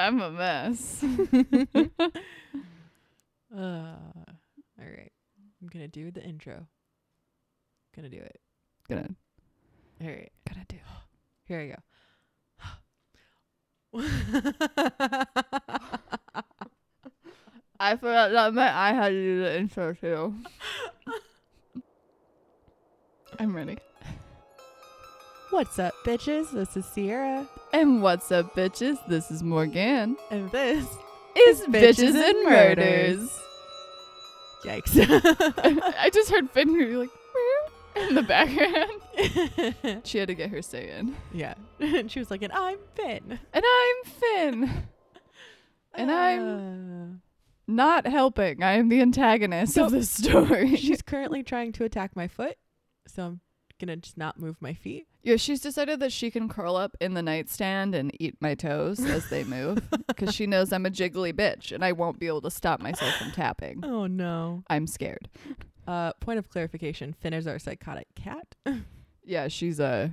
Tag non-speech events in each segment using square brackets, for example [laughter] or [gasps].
I'm a mess. [laughs] Uh, all right. I'm gonna do the intro. Gonna do it. Gonna All right. gonna do. [gasps] Here I go. I forgot that meant I had to do the intro too. [laughs] I'm ready. What's up, bitches? This is Sierra, And what's up, bitches? This is Morgan. and this Is Bitches bitches, and murders. yikes. [laughs] I just heard Finn be like in the background. [laughs] She had to get her say in. yeah, and [laughs] she was like, "And I'm Finn, And I'm Finn. And uh, I'm not helping. I am the antagonist of Nope. the story. She's currently trying to attack my foot, so I'm gonna just not move my feet. Yeah, she's decided that she can curl up in the nightstand and eat my toes as they move [laughs] because she knows I'm a jiggly bitch and I won't be able to stop myself from tapping. [laughs] Oh no. I'm scared. Uh, point of clarification: Finn is our psychotic cat. [laughs] Yeah, she's a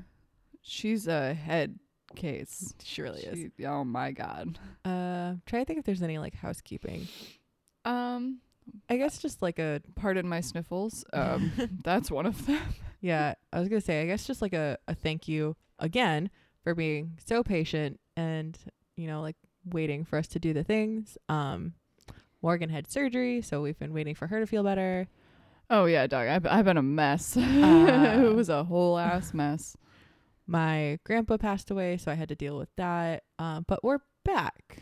she's a head case. She really is. She- oh my god. Uh, try to think if there's any like housekeeping. Um, I guess just like a pardon my sniffles. Um, that's one of them. Yeah. I was gonna say I guess just like a a thank you again for being so patient and you know like waiting for us to do the things. Um, Morgan had surgery, so we've been waiting for her to feel better. Oh yeah, dog. I've I've been a mess. Uh, [laughs] it was a whole ass mess. My grandpa passed away, so I had to deal with that. Um, but we're back.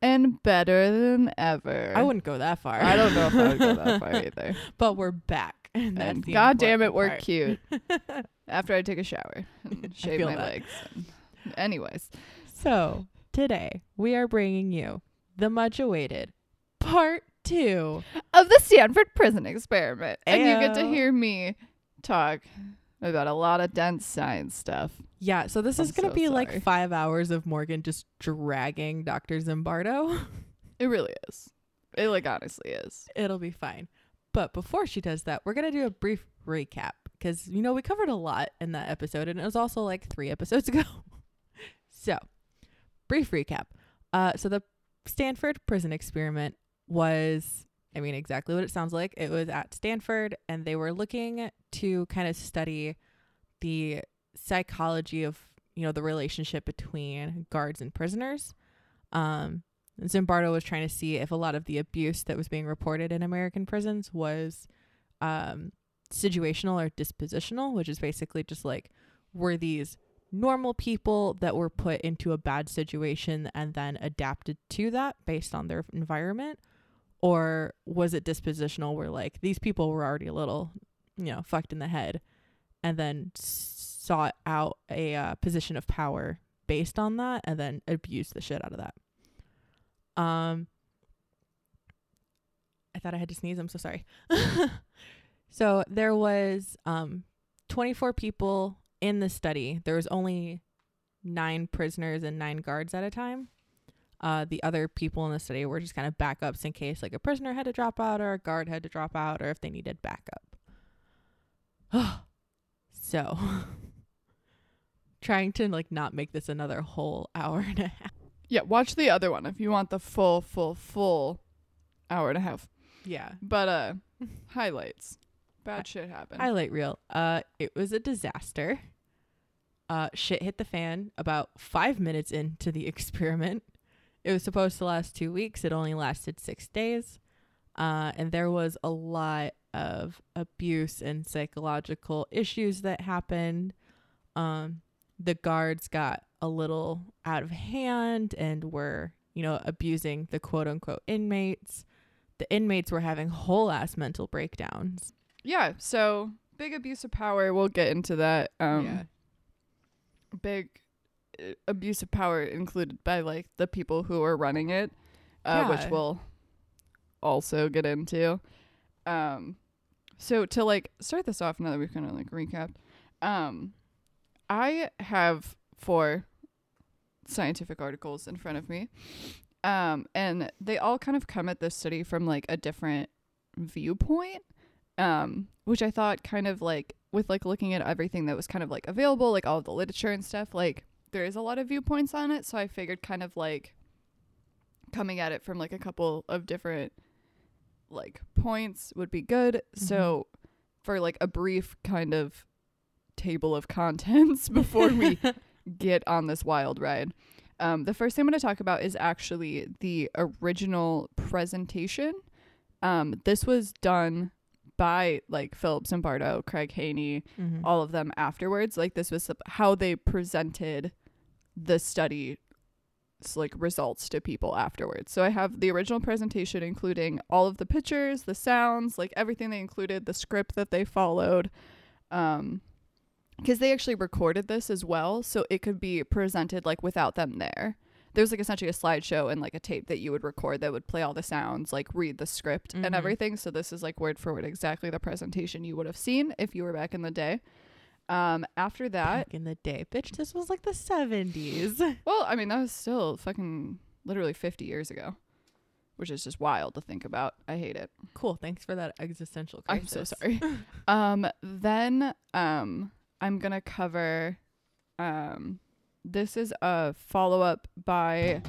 And better than ever. I wouldn't go that far. I don't know if I would go that far [laughs] either. but we're back. And, and [laughs] god damn it, we're part. cute. [laughs] After I take a shower and [laughs] shave my that. legs. And anyways, So today we are bringing you the much awaited part two. of the Stanford prison experiment, and you get to hear me talk about a lot of dense science stuff. Yeah, so this is I'm gonna so be sorry. like five hours of Morgan just dragging Dr. Zimbardo. It really is. It like honestly is. It'll be fine. But before she does that, we're gonna do a brief recap because you know we covered a lot in that episode, and it was also like three [laughs] episodes ago. so, brief recap. Uh, so the Stanford prison experiment was, I mean, exactly what it sounds like. It was at Stanford, and they were looking to kind of study the psychology of you know the relationship between guards and prisoners. Um, Zimbardo was trying to see if a lot of the abuse that was being reported in American prisons was um, situational or dispositional, which is basically just like were these normal people that were put into a bad situation and then adapted to that based on their environment, or was it dispositional where like these people were already a little, you know, fucked in the head, and then sought out a uh, position of power based on that and then abused the shit out of that. Um, I thought I had to sneeze. I'm so sorry. [laughs] so there was um 24 people in the study. There was only nine prisoners and nine guards at a time. Uh, the other people in the study were just kind of backups in case like a prisoner had to drop out or a guard had to drop out or if they needed backup. [sighs] so [laughs] trying to like not make this another whole [laughs] hour and a half. Yeah, watch the other one if you want the full, full, full hour and a half. Yeah. But uh highlights. Bad shit happened. Highlight reel. Uh, it was a disaster. Uh, shit hit the fan about five minutes into the [laughs] experiment. It was supposed to last two weeks. It only lasted six days. Uh, and there was a lot of abuse and psychological issues that happened. Um, the guards got a little out of hand and were, you know, abusing the quote unquote inmates. The inmates were having whole ass mental breakdowns. yeah, so big abuse of power. We'll get into that. Um yeah. big uh, abuse of power included by like the people who are running it, uh, which we'll also get into. Um, so to like start this off, now that we've kind of like recapped, um, I have four scientific articles in front of me, um, and they all kind of come at this study from like a different viewpoint, um, which I thought kind of like with like looking at everything that was kind of like available, like all the literature and stuff, like there is a lot of viewpoints on it. So I figured kind of like coming at it from like a couple of different like points would be good. So for like a brief kind of table of contents [laughs] before we [laughs] get on this wild ride. Um, the first thing I'm going to talk about is actually the original presentation. Um, this was done by like Philip Zimbardo, Craig Haney, Mhm. all of them afterwards. Like this was how they presented the study like results to people afterwards. So I have the original presentation including all of the pictures, the sounds, like everything they included, the script that they followed. Um because they actually recorded this as well, so it could be presented like without them there. There's like essentially a slideshow and like a tape that you would record that would play all the sounds, like read the script Mhm. and everything. So this is like word for word exactly the presentation you would have seen if you were back in the day. Um, after that, Back in the day, bitch, this was like the seventies. [laughs] well, I mean that was still fucking literally 50 years ago, which is just wild to think about. I hate it. cool. Thanks for that existential crisis. I'm so sorry. [laughs] um, then um, I'm gonna cover. Um, this is a follow up by.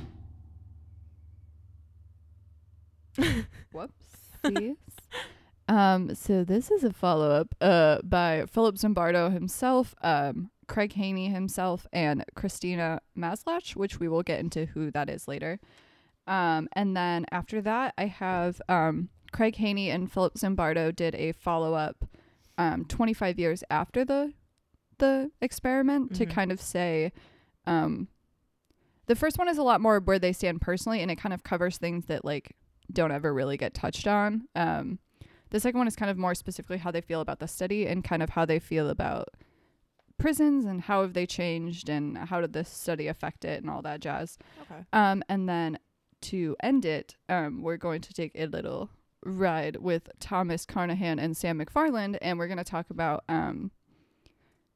Whoopsies. [laughs] um, so this is a follow up uh by Philip Zimbardo himself, um, Craig Haney himself, and Christina Maslach, which we will get into who that is later. Um, and then after that, I have um, Craig Haney and Philip Zimbardo did a follow up um, 25 years after the the experiment to Mhm. kind of say um, the first one is a lot more where they stand personally and it kind of covers things that like don't ever really get touched on. Um, the second one is kind of more specifically how they feel about the study and kind of how they feel about prisons and how have they changed and how did this study affect it and all that jazz. Okay. Um, and then to end it, um, we're going to take a little ride with Thomas Carnahan and Sam McFarland, and we're going to talk about um,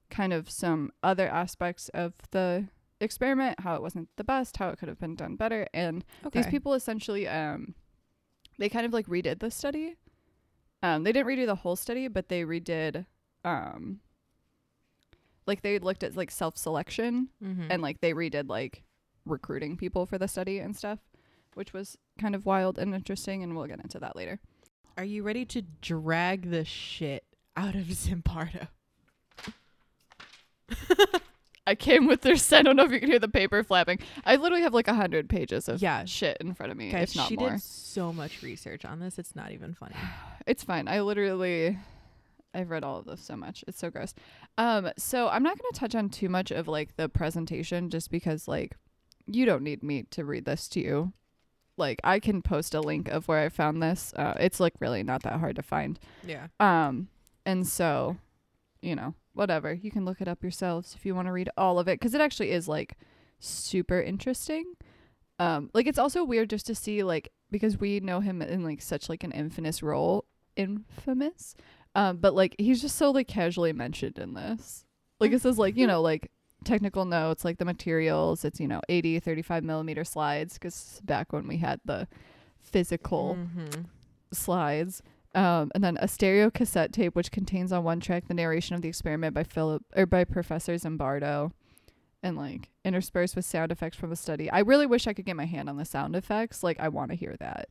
kind of some other aspects of the experiment, how it wasn't the best, how it could have been done better, and Okay. these people essentially um, they kind of like redid the study. Um, they didn't redo the whole study, but they redid um, like they looked at like self selection Mhm. and like they redid like recruiting people for the study and stuff, which was kind of wild and interesting, and we'll get into that later. Are you ready to drag the shit out of Zimbardo? [laughs] I came with this. I don't know if you can hear the paper flapping. I literally have like a hundred pages of Yeah. shit in front of me, Guys, if not she more. did so much research on this. It's not even funny. [sighs] It's fine. I literally I've read all of this so much. It's so gross. Um so I'm not going to touch on too much of like the presentation just because like you don't need me to read this to you. Like I can post a link of where I found this. Uh it's like really not that hard to find. Yeah. Um and so you know, whatever. You can look it up yourselves if you want to read all of it cuz it actually is like super interesting. Um like it's also weird just to see like because we know him in like such like an infamous role, infamous. Um but like he's just so like casually mentioned in this. Like it says like, you know, like technical notes, like the materials, it's you know, 80 35 millimeter slides cuz back when we had the physical Mhm. slides. Um, and then a stereo cassette tape which contains on one track the narration of the experiment by Philip or by Professor Zimbardo and like interspersed with sound effects from the study. I really wish I could get my hand on the sound effects. Like I want to hear that.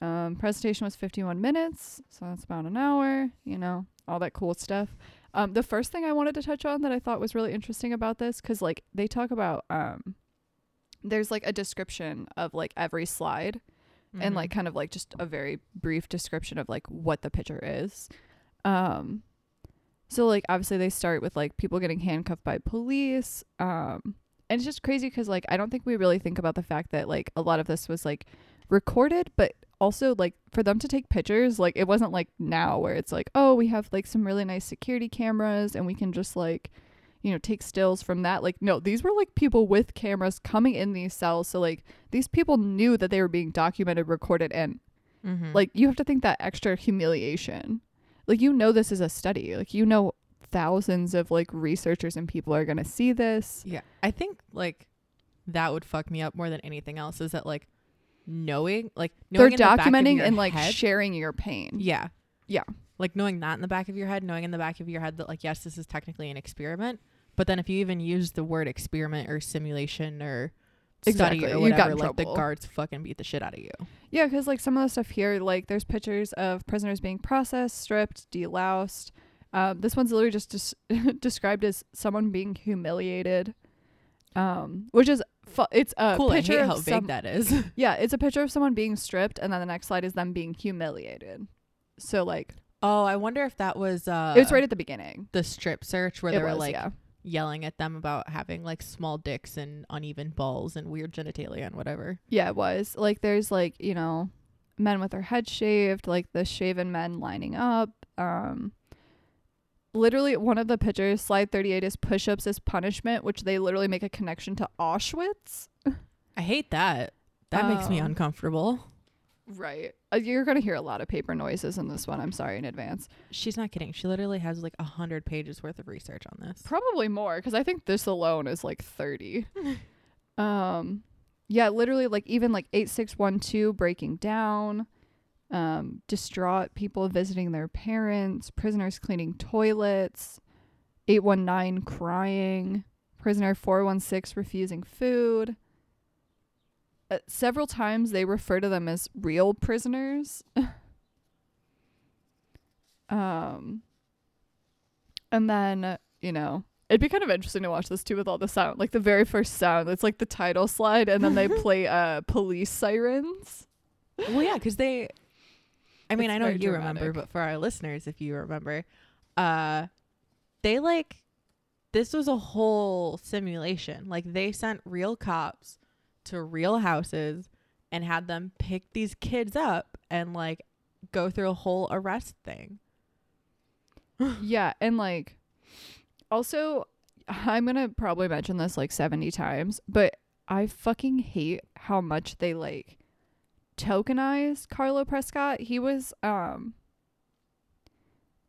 Um, presentation was 51 minutes, so that's about an hour, you know, all that cool stuff. Um, the first thing I wanted to touch on that I thought was really interesting about this cuz like they talk about um there's like a description of like every slide and Mhm. like kind of like just a very brief description of like what the picture is. Um so like obviously they start with like people getting handcuffed by police. Um and it's just crazy cuz like I don't think we really think about the fact that like a lot of this was like recorded but also like for them to take pictures like it wasn't like now where it's like oh we have like some really nice security cameras and we can just like you know take stills from that like no these were like people with cameras coming in these cells so like these people knew that they were being documented recorded and Mhm. like you have to think that extra humiliation like you know this is a study like you know thousands of like researchers and people are going to see this Yeah. I think like that would fuck me up more than anything else is that like knowing like they're knowing in the documenting and like head- sharing your pain Yeah. Yeah. Like knowing that in the back of your head, knowing in the back of your head that like yes, this is technically an experiment, but then if you even use the word experiment or simulation or study Exactly. or whatever, like the guards fucking beat the shit out of you. Yeah, because like some of the stuff here, like there's pictures of prisoners being processed, stripped, deloused. Um, this one's literally just des- [laughs] described as someone being humiliated, um, which is fu- it's a cool. I picture hate how of vague that is. [laughs] yeah, [laughs] it's a picture of someone being stripped, and then the next slide is them being humiliated. So like oh, I wonder if that was uh it was right at the beginning. the strip search where they were was, like yeah. Yelling at them about having like small dicks and uneven balls and weird genitalia and whatever. Yeah, it was. Like there's like, you know, men with their heads shaved, like the shaven men lining up. Um literally one of the pictures, slide 38 is push-ups as punishment, which they literally make a connection to Auschwitz. I hate that. That makes me Um, uncomfortable. Right. Uh, you're going to hear a lot of paper noises in this one. I'm sorry in advance. She's not kidding. She literally has like a hundred pages worth of research on this. Probably more cuz I think this alone is like 30. [laughs] um yeah, literally like even like 8612 breaking down. um, distraught people visiting their parents, prisoners cleaning toilets, 819 crying, prisoner 416 refusing food. Uh, several times they refer to them as real prisoners. [laughs] um, and then, uh, you know, it'd be kind of interesting to watch this too with all the sound. Like the very first sound, it's like the title slide, and then they [laughs] play uh, police sirens. well, yeah, because they. I mean, It's I know you remember, but for our listeners, if you remember, uh, they like this was a whole simulation. Like they sent real cops to real houses and had them pick these kids up and like go through a whole arrest thing. [laughs] yeah, and like also I'm going to probably mention this like 70 times, but I fucking hate how much they like tokenized Carlo Prescott. He was um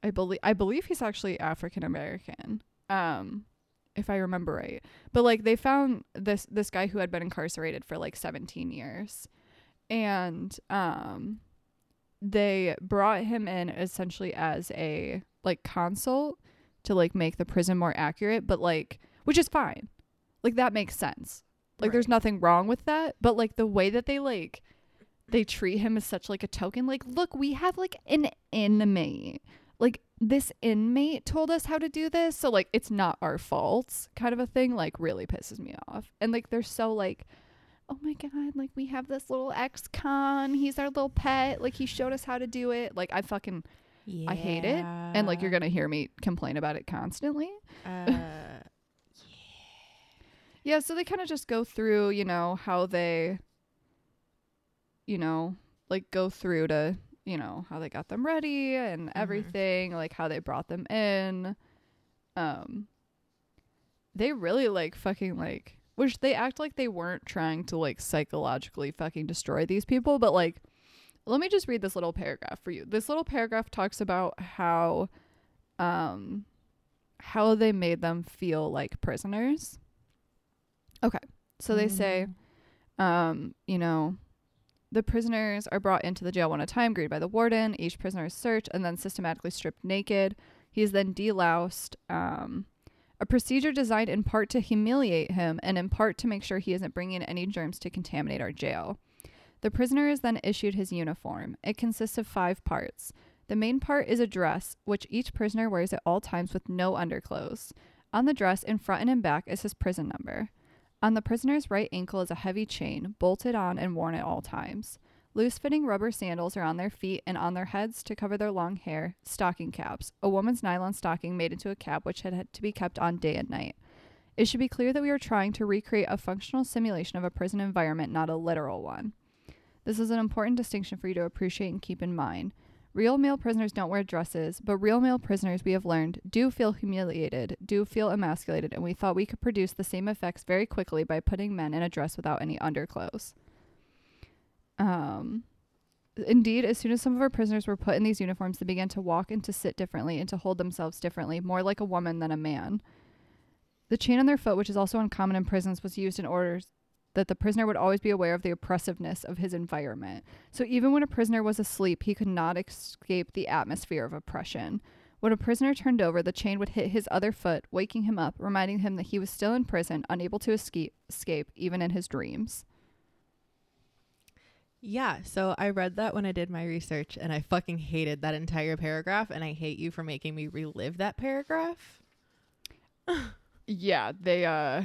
I believe I believe he's actually African American. Um if I remember right. But like they found this this guy who had been incarcerated for like 17 years. And um they brought him in essentially as a like consult to like make the prison more accurate, but like which is fine. Like that makes sense. Like there's nothing wrong with that, but like the way that they like they treat him as such like a token like look, we have like an inmate. Like this inmate told us how to do this, so like it's not our fault kind of a thing like really pisses me off. And like they're so like oh my god, like we have this little ex-con, he's our little pet, like he showed us how to do it. Like I fucking Yeah. I hate it, and like you're gonna hear me complain about it constantly. Uh, [laughs] Yeah, so they kind of just go through, you know, how they, you know, like go through to, you know, how they got them ready and everything, like how they brought them in. Um, they really like fucking like, which they act like they weren't trying to like psychologically fucking destroy these people, but like, let me just read this little paragraph for you. This little paragraph talks about how, um, how they made them feel like prisoners. Okay. So they say, um, you know, the prisoners are brought into the jail one at a time, greeted by the warden. Each prisoner is searched and then systematically stripped naked. He is then deloused. Um, a procedure designed in part to humiliate him and in part to make sure he isn't bringing in any germs to contaminate our jail. The prisoner is then issued his uniform. It consists of five parts. The main part is a dress, which each prisoner wears at all times with no underclothes. On the dress, in front and in back, is his prison number. On the prisoner's right ankle is a heavy chain, bolted on and worn at all times. Loose fitting rubber sandals are on their feet and on their heads to cover their long hair, stocking caps, a woman's nylon stocking made into a cap which had to be kept on day and night. It should be clear that we are trying to recreate a functional simulation of a prison environment, not a literal one. This is an important distinction for you to appreciate and keep in mind. Real male prisoners don't wear dresses, but real male prisoners, we have learned, do feel humiliated, do feel emasculated, and we thought we could produce the same effects very quickly by putting men in a dress without any underclothes. Um, indeed, as soon as some of our prisoners were put in these uniforms, they began to walk and to sit differently and to hold themselves differently, more like a woman than a man. The chain on their foot, which is also uncommon in prisons, was used in order that the prisoner would always be aware of the oppressiveness of his environment. So even when a prisoner was asleep, he could not escape the atmosphere of oppression. When a prisoner turned over, the chain would hit his other foot, waking him up, reminding him that he was still in prison, unable to escape, escape even in his dreams. Yeah, so I read that when I did my research and I fucking hated that entire paragraph and I hate you for making me relive that paragraph. Yeah, they uh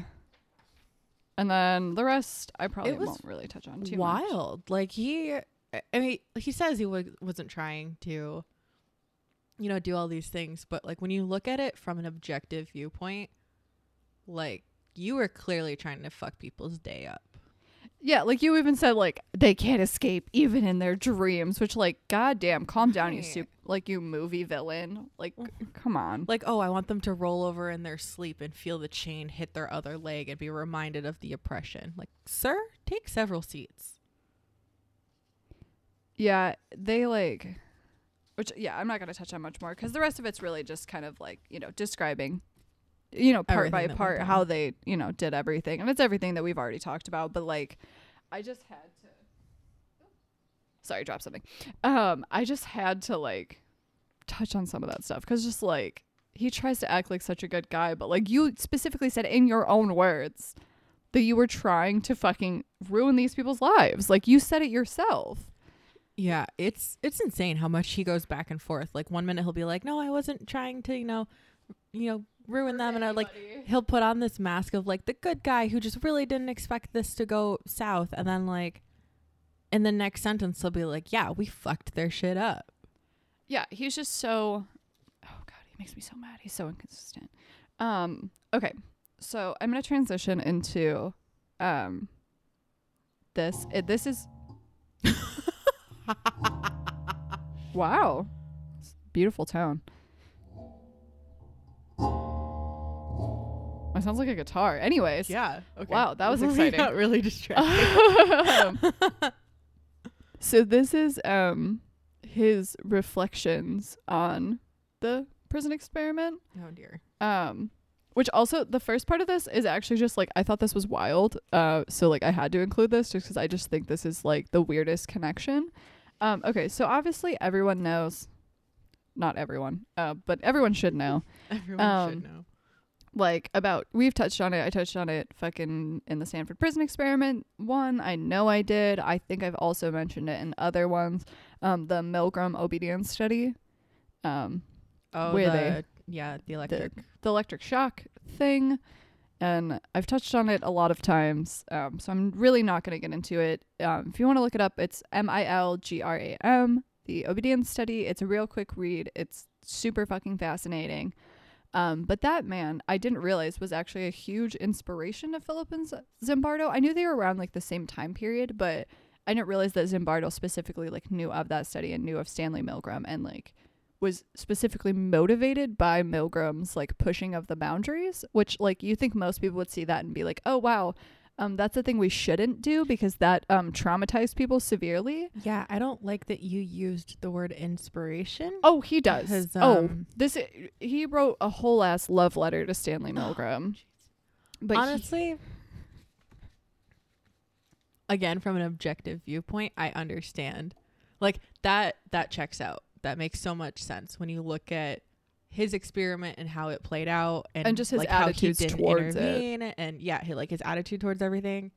and then the rest I probably won't really touch on too much. Wild. Like he I- mean, he says he wa- wasn't trying to you know, do all these things, but like when you look at it from an objective viewpoint, like you were clearly trying to fuck people's day up. Yeah, like you even said like they can't escape even in their dreams, which like goddamn, calm down, you soup like you movie villain. Like mm-hmm. come on. Like, oh, I want them to roll over in their sleep and feel the chain hit their other leg and be reminded of the oppression. Like, sir, take several seats. Yeah, they like which yeah, I'm not going to touch on much more cuz the rest of it's really just kind of like, you know, describing you know, part by Everything went part how they, you know, did everything. And it's everything that we've already talked about, but like I just had to Sorry, drop something. Um I just had to like touch on some of that stuff cuz just like he tries to act like such a good guy, but like you specifically said in your own words that you were trying to fucking ruin these people's lives. Like you said it yourself. Yeah, it's it's insane how much he goes back and forth. Like one minute he'll be like, "No, I wasn't trying to, you know, you know, ruin them," and I like he'll put on this mask of like the good guy who just really didn't expect this to go south, and then like in the next sentence he'll be like, "Yeah, we fucked their shit up." yeah, he's just so oh god, he makes me so mad. He's so inconsistent. Um, okay. So I'm gonna transition into um this. It, this is [laughs] wow, beautiful tone. It sounds like a guitar. Anyways, Yeah. Okay. Wow, that was We exciting. got really distracted. [laughs] so this is um his reflections on the prison experiment. oh dear. Um which also the first part of this is actually just like I thought this was wild. Uh so like I had to include this just cuz I just think this is like the weirdest connection. Um okay, so obviously everyone knows not everyone, uh but everyone should know Everyone Um, should know. Like about we've touched on it. I touched on it fucking in the Stanford prison experiment one. I know I did. I think I've also mentioned it in other ones. Um, the Milgram obedience study. Um, Oh, where the, they- yeah, the electric. the electric shock thing. And I've touched on it a lot of times. Um, so I'm really not going to get into it. Um, if you want to look it up, it's M I L G R A M, the obedience study. It's a real quick read. It's super fucking fascinating. Um, but that man, I didn't realize was actually a huge inspiration to Philip and Zimbardo. I knew they were around like the same time period, but I didn't realize that Zimbardo specifically like knew of that study and knew of Stanley Milgram and like was specifically motivated by Milgram's like pushing of the boundaries, which like you think most people would see that and be like, "Oh wow, um that's a thing we shouldn't do because that um traumatized people severely." Yeah, I don't like that you used the word inspiration. Oh, he does. Because, oh, um, this he wrote a whole ass love letter to Stanley [gasps] Milgram. but he- honestly again from an objective viewpoint i understand like that that checks out that makes so much sense when you look at his experiment and how it played out and, And just his like how he didn't towards it. and yeah he, like his attitude towards everything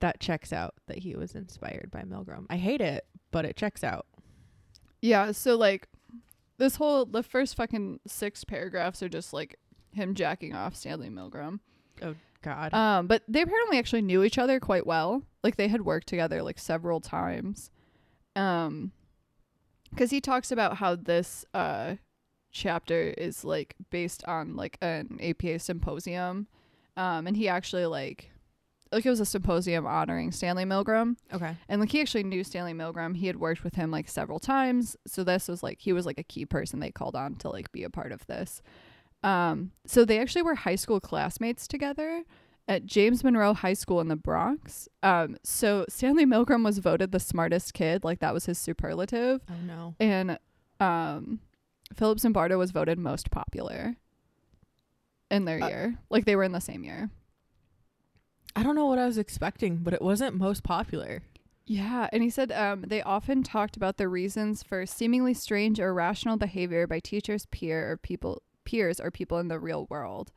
that checks out that he was inspired by milgram i hate it but it checks out Yeah, so like this whole the first fucking six paragraphs are just like him jacking off Stanley Milgram. Oh God Um, but they apparently actually knew each other quite well. Like they had worked together like several times. Um, because he talks about how this uh chapter is like based on like an APA symposium. Um, and he actually like like it was a symposium honoring Stanley Milgram. okay And like he actually knew Stanley Milgram. He had worked with him like several times. So this was like he was like a key person they called on to like be a part of this. Um so they actually were high school classmates together at James Monroe High School in the Bronx. Um so Stanley Milgram was voted the smartest kid, like that was his superlative. oh no And um Philip Zimbardo was voted most popular in their Uh, year. Like they were in the same year. i don't know what i was expecting but it wasn't most popular Yeah, and he said um, they often talked about the reasons for seemingly strange or irrational behavior by teachers, peer, or people peers or people in the real world.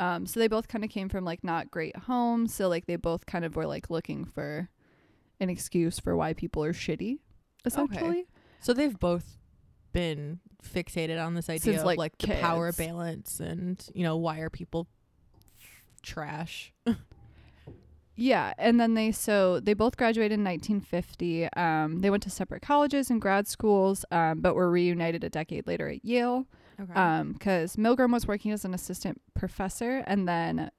Um, so they both kind of came from like not great homes, so like they both kind of were like looking for an excuse for why people are shitty, essentially. So they've both been fixated on this idea Since, of like, like, the power kids. balance and you know why are people trash? Yeah, and then they so they both graduated in 1950. Um, they went to separate colleges and grad schools, um, but were reunited a decade later at Yale. Okay. Um, because Milgram was working as an assistant professor, and then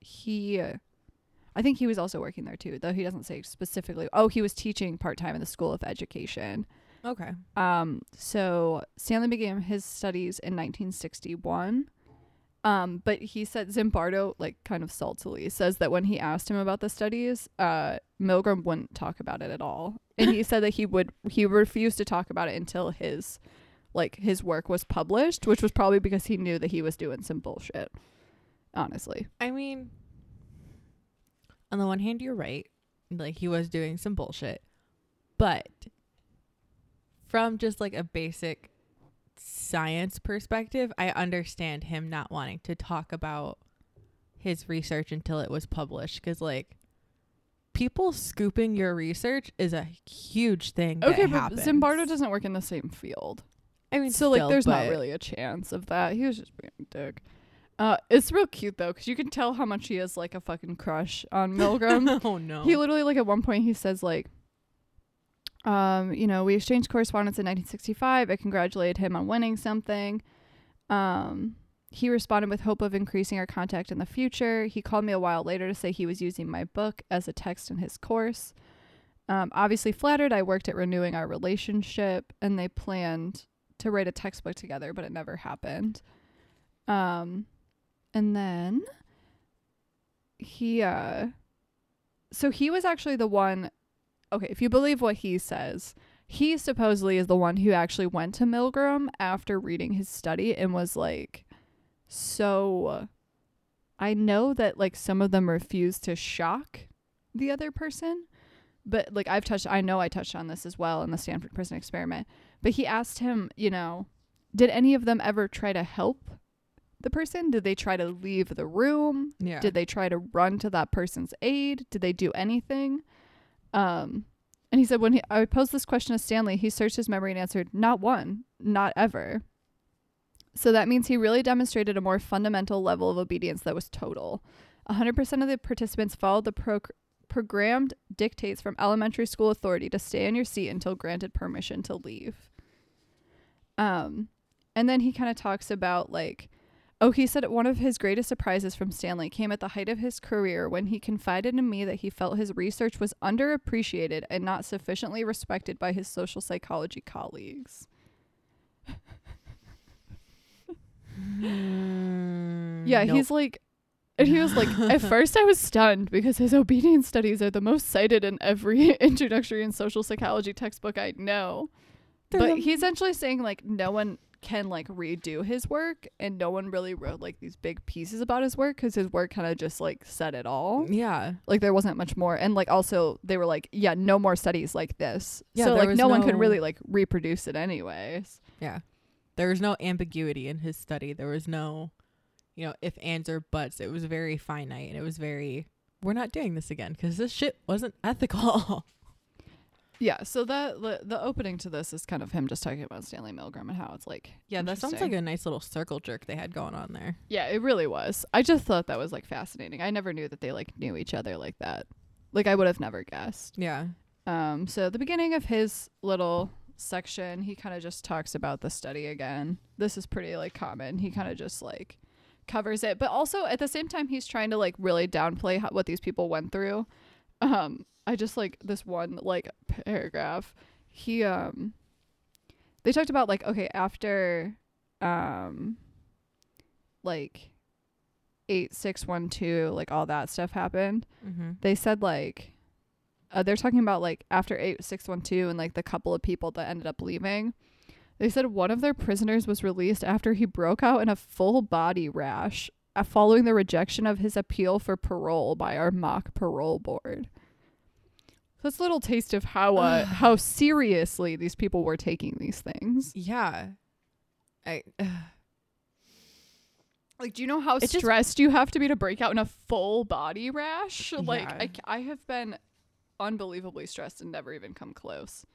he, I think he was also working there too, though he doesn't say specifically. Oh, he was teaching part time in the School of Education. Okay. Um, so Stanley began his studies in 1961. Um, but he said Zimbardo, like kind of saltily, says that when he asked him about the studies, uh, Milgram wouldn't talk about it at all, and he said that he would he refused to talk about it until his like his work was published, which was probably because he knew that he was doing some bullshit. Honestly, I mean, on the one hand, you're right. Like he was doing some bullshit, but from just like a basic science perspective, I understand him not wanting to talk about his research until it was published because like people scooping your research is a huge thing. that okay, but happens. Zimbardo doesn't work in the same field. I mean, so like there's not really a chance of that he was just being a dick uh it's real cute though because you can tell how much he has like a fucking crush on [laughs] milgram oh no. he literally like at one point he says like um you know we exchanged correspondence in 1965 i congratulated him on winning something. Um he responded with hope of increasing our contact in the future. He called me a while later to say he was using my book as a text in his course. Um, obviously flattered i worked at renewing our relationship and they planned to write a textbook together but it never happened. Um and then he uh so he was actually the one okay if you believe what he says he supposedly is the one who actually went to milgram after reading his study and was like so i know that like some of them refuse to shock the other person but like i've touched i know i touched on this as well in the stanford prison experiment but he asked him you know did any of them ever try to help the person did they try to leave the room yeah. did they try to run to that person's aid? Did they do anything? Um, and he said when he, I posed this question to Stanley, he searched his memory and answered, "Not one, not ever." So that means he really demonstrated a more fundamental level of obedience that was total. 100% of the participants followed the pro- programmed dictates from elementary school authority to stay in your seat until granted permission to leave. Um, and then he kind of talks about like Oh, he said one of his greatest surprises from Stanley came at the height of his career when he confided in me that he felt his research was underappreciated and not sufficiently respected by his social psychology colleagues. Mm, Yeah, nope. he's like, and he was like, [laughs] at first I was stunned because his obedience studies are the most cited in every [laughs] introductory and social psychology textbook I know. They're but the- he's essentially saying like no one can like redo his work and no one really wrote like these big pieces about his work because his work kind of just like said it all yeah. like there wasn't much more and like also they were like yeah no more studies like this Yeah, so like was no, one could really like reproduce it anyways Yeah. There was no ambiguity in his study. There was no, you know, if, ands, or buts. It was very finite and it was very, we're not doing this again because this shit wasn't ethical. [laughs] yeah so that the, the opening to this is kind of him just talking about stanley milgram and how it's like yeah, that sounds like a nice little circle jerk they had going on there. yeah it really was i just thought that was like fascinating i never knew that they like knew each other like that like i would have never guessed Yeah. Um, so at the beginning of his little section, he kind of just talks about the study again. This is pretty like common. He kind of just like covers it, but also at the same time, he's trying to like really downplay how, what these people went through. Um, I just like this one like paragraph. He um, they talked about like okay after um, like eight six one two like all that stuff happened Mm-hmm. they said like uh, they're talking about like after 8612 and like the couple of people that ended up leaving they said one of their prisoners was released after he broke out in a full body rash uh, following the rejection of his appeal for parole by our mock parole board that's a little taste of how uh, how seriously these people were taking these things. Yeah. I Like, do you know how It just- stressed you have to be to break out in a full body rash? Like, Yeah. I, c- I have been unbelievably stressed and never even come close.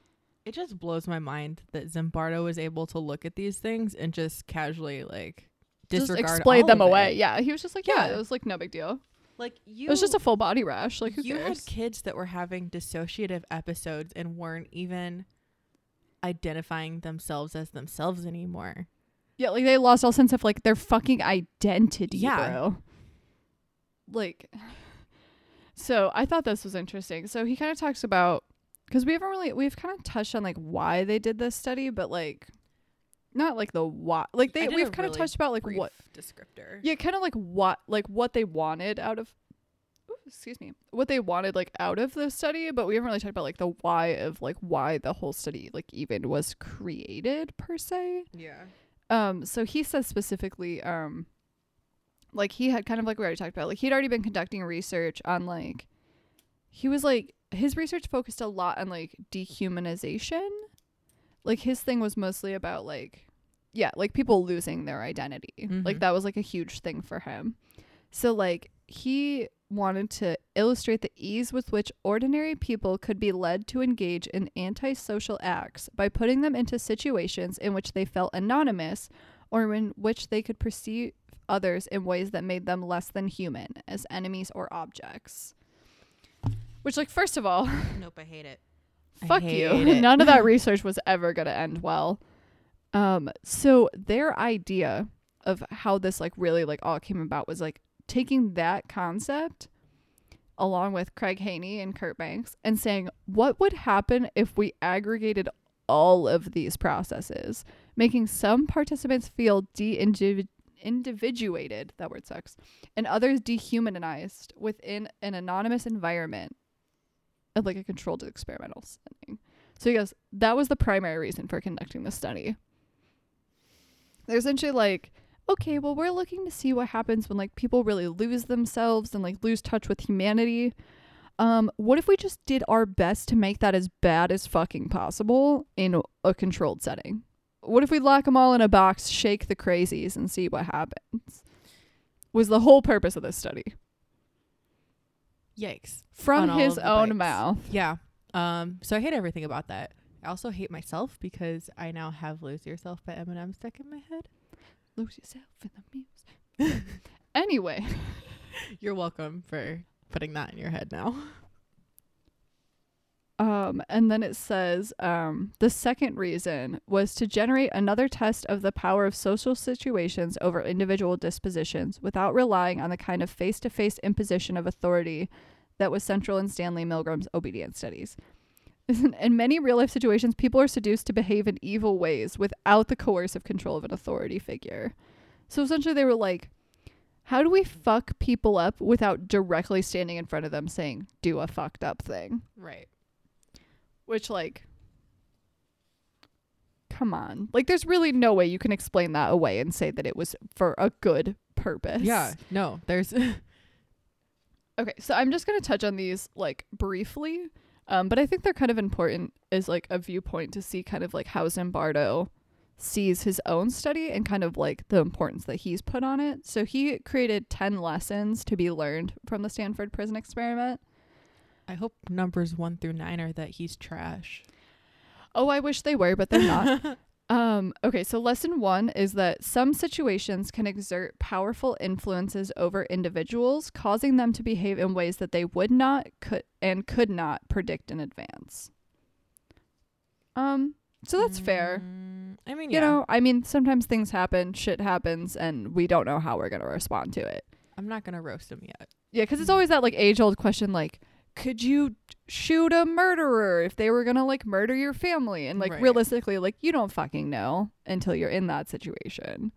it just blows my mind that Zimbardo was able to look at these things and just casually like Just disregard explain all them of away. it. Yeah, he was just like, yeah, Yeah. it was like no big deal. Like you it was just a full body rash. Like, who you cares? had kids that were having dissociative episodes and weren't even identifying themselves as themselves anymore. Yeah, like they lost all sense of like their fucking identity, Yeah. bro. Like, [sighs] so I thought this was interesting. So he kind of talks about because we haven't really we've kind of touched on like why they did this study, but like not like the why. Like they we've kind of touched about like what descriptor? yeah, kind of like what like what they wanted out of. ooh, Excuse me. What they wanted like out of the study, but we haven't really talked about like the why of like why the whole study like even was created per se. Yeah. Um, so he says specifically, um, like he had kind of like we already talked about, like he'd already been conducting research on like he was like his research focused a lot on like dehumanization. Like his thing was mostly about like yeah, like people losing their identity. Like Mhm. that was like a huge thing for him. So like he wanted to illustrate the ease with which ordinary people could be led to engage in antisocial acts by putting them into situations in which they felt anonymous or in which they could perceive others in ways that made them less than human as enemies or objects. Which like first of all, Nope, I hate it. I fuck you. [laughs] None of that research was ever going to end well. Um so their idea of how this like really like all came about was like taking that concept along with Craig Haney and Kurt Banks and saying what would happen if we aggregated all of these processes, making some participants feel de-individuated, that word sucks, and others dehumanized within an anonymous environment like a controlled experimental setting. So he goes, that was the primary reason for conducting the study. They're essentially like, okay, well, we're looking to see what happens when like people really lose themselves and like lose touch with humanity. Um, what if we just did our best to make that as bad as fucking possible in a controlled setting? What if we lock them all in a box, shake the crazies, and see what happens? Was the whole purpose of this study Yikes. from his own mouth? Yeah. Um. So I hate everything about that. I also hate myself because I now have "Lose Yourself" by Eminem stuck in my head. Lose yourself in the music. [laughs] anyway, [laughs] You're welcome for putting that in your head now. Um, and then it says um, the second reason was to generate another test of the power of social situations over individual dispositions without relying on the kind of face to face imposition of authority that was central in Stanley Milgram's obedience studies. [laughs] In many real life situations, people are seduced to behave in evil ways without the coercive control of an authority figure. So essentially, they were like, how do we fuck people up without directly standing in front of them saying, do a fucked up thing? Right. Which, like, come on. Like, there's really no way you can explain that away and say that it was for a good purpose. Yeah. No. There's. [laughs] Okay, so I'm just going to touch on these, like, briefly. Um, but I think they're kind of important as, like, a viewpoint to see kind of, like, how Zimbardo sees his own study and kind of, like, the importance that he's put on it. So he created 10 lessons to be learned from the Stanford prison experiment. I hope numbers one through nine are that he's trash. Oh, I wish they were, but they're not. [laughs] Um, okay, so lesson one is that some situations can exert powerful influences over individuals, causing them to behave in ways that they would not could and could not predict in advance. Um, so that's fair. Mm, I mean, You yeah. know, I mean, sometimes things happen, shit happens, and we don't know how we're gonna respond to it. I'm not gonna roast him yet. Yeah, because it's always that like age old question, like, could you shoot a murderer if they were gonna like murder your family? And like Right. realistically, like you don't fucking know until you're in that situation.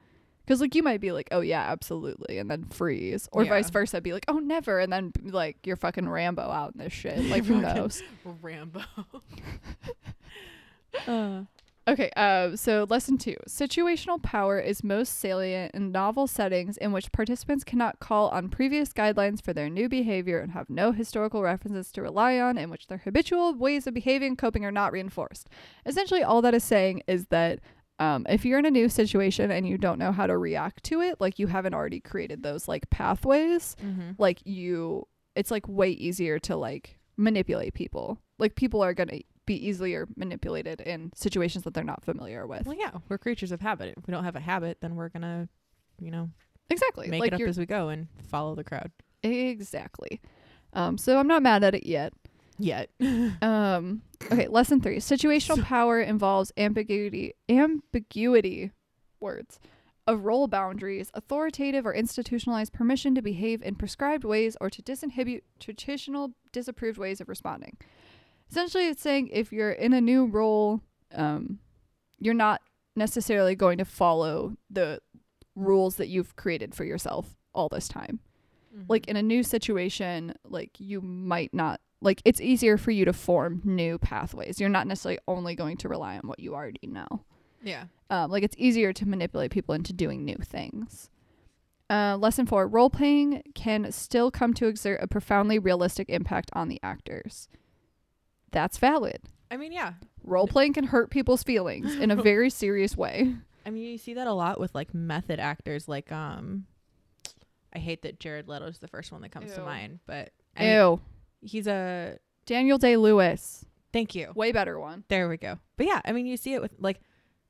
Because like you might be like, oh yeah, absolutely, and then freeze, or Yeah. vice versa, be like, oh never, and then like you're fucking Rambo out in this shit. Like who knows? [laughs] Rambo. [laughs] uh, Okay, uh, so lesson two. Situational power is most salient in novel settings in which participants cannot call on previous guidelines for their new behavior and have no historical references to rely on, in which their habitual ways of behaving and coping are not reinforced. Essentially, all that is saying is that um, if you're in a new situation and you don't know how to react to it, like you haven't already created those like pathways, Mm-hmm. like you, it's like way easier to like manipulate people. Like people are gonna be easier manipulated in situations that they're not familiar with. Well, yeah, we're creatures of habit. If we don't have a habit, then we're gonna, you know, Exactly. make like it up as we go and follow the crowd. exactly. Um, so I'm not mad at it yet. Yet. [laughs] Um, okay, lesson three. Situational power involves ambiguity ambiguity words of role boundaries, authoritative or institutionalized permission to behave in prescribed ways or to disinhibit traditional disapproved ways of responding. Essentially it's saying if you're in a new role, um, you're not necessarily going to follow the rules that you've created for yourself all this time. Like in a new situation like you might not like it's easier for you to form new pathways. You're not necessarily only going to rely on what you already know. Yeah. um, like it's easier to manipulate people into doing new things. Uh, lesson four role playing can still come to exert a profoundly realistic impact on the actors that's valid I mean, yeah. role playing can hurt people's feelings in a very [laughs] serious way I mean, you see that a lot with like method actors. Like, um, I hate that Jared Leto is the first one that comes to mind, but I mean, ew he's a. daniel day lewis Thank you. way better one There we go. But yeah, I mean, you see it with like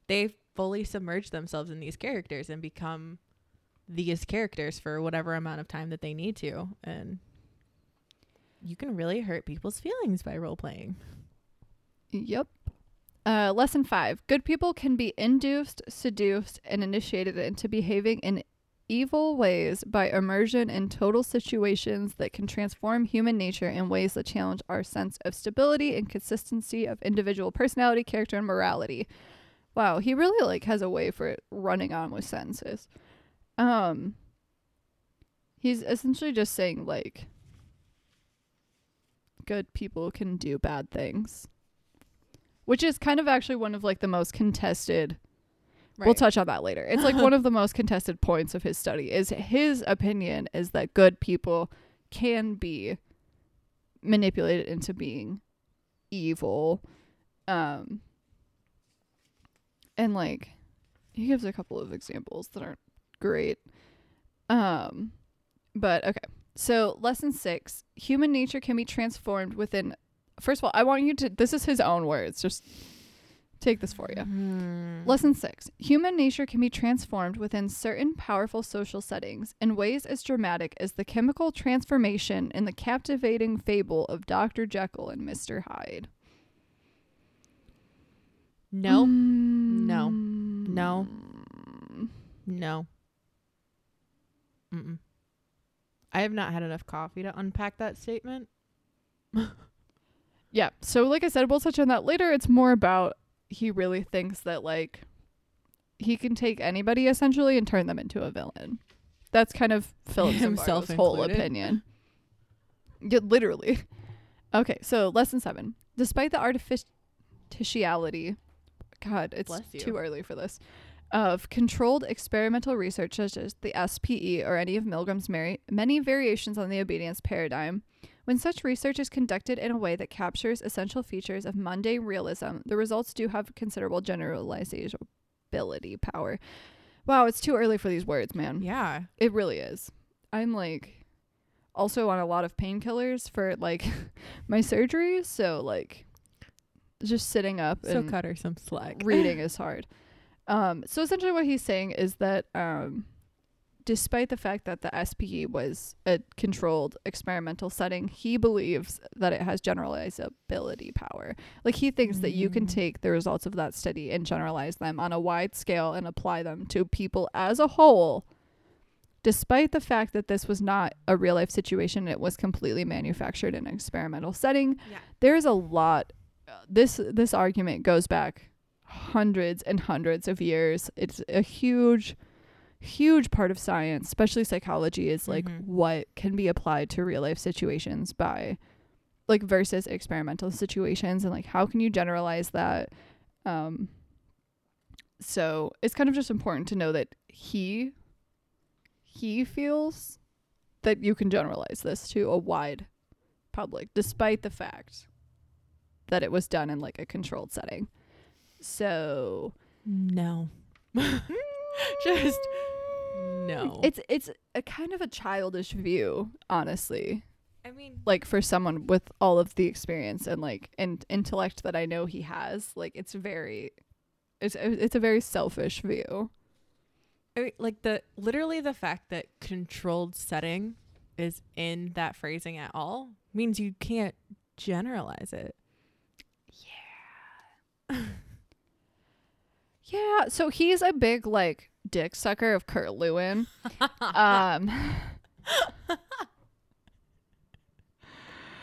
they fully submerge themselves in these characters and become these characters for whatever amount of time that they need to, and you can really hurt people's feelings by role playing. Yep. Uh, lesson five Good people can be induced, seduced, and initiated into behaving in evil ways by immersion in total situations that can transform human nature in ways that challenge our sense of stability and consistency of individual personality, character, and morality. Wow, he really like has a way for running on with sentences. Um, he's essentially just saying like good people can do bad things. Which is kind of actually one of like the most contested we'll touch on that later. It's like one of the most [laughs] contested points of his study is his opinion is that good people can be manipulated into being evil um and like he gives a couple of examples that aren't great. Um but okay so lesson 6 human nature can be transformed within first of all, I want you to. This is his own words. Just take this for you. Hmm. Lesson six Human nature can be transformed within certain powerful social settings in ways as dramatic as the chemical transformation in the captivating fable of Dr. Jekyll and Mr. Hyde. No, Mm. No. No. no. Mm-mm. I have not had enough coffee to unpack that statement. [laughs] Yeah. So, like I said, we'll touch on that later. It's more about he really thinks that, like, he can take anybody essentially and turn them into a villain. That's kind of Philip [laughs] Himself whole opinion. Yeah, literally. [laughs] Okay, so lesson seven. Despite the artificiality, God, it's too early for this, of controlled experimental research such as the SPE or any of Milgram's mary- many variations on the obedience paradigm, when such research is conducted in a way that captures essential features of mundane realism, the results do have considerable generalizability power. Wow, it's too early for these words, man. Yeah. It really is. I'm like also on a lot of painkillers for like [laughs] my surgeries, so like just sitting up So and cut her some slack. reading [laughs] is hard. Um, so essentially, what he's saying is that um, despite the fact that the SPE was a controlled experimental setting, he believes that it has generalizability power. Like he thinks that you can Mm. take the results of that study and generalize them on a wide scale and apply them to people as a whole. Despite the fact that this was not a real life situation, it was completely manufactured in an experimental setting. Yeah. There is a lot. uh, This this argument goes back hundreds and hundreds of years. It's a huge, huge part of science, especially psychology, is like Mhm. what can be applied to real life situations by like versus experimental situations and like how can you generalize that um so it's kind of just important to know that he he feels that you can generalize this to a wide public despite the fact that it was done in like a controlled setting. So No. [laughs] Just no. It's it's a kind of a childish view, honestly. I mean, Like for someone with all of the experience and like and intellect that I know he has, like it's very it's it's a very selfish view. I mean, like the literally the fact that controlled setting is in that phrasing at all means you can't generalize it. Yeah, [laughs] so he's a big like dick sucker of Kurt Lewin. um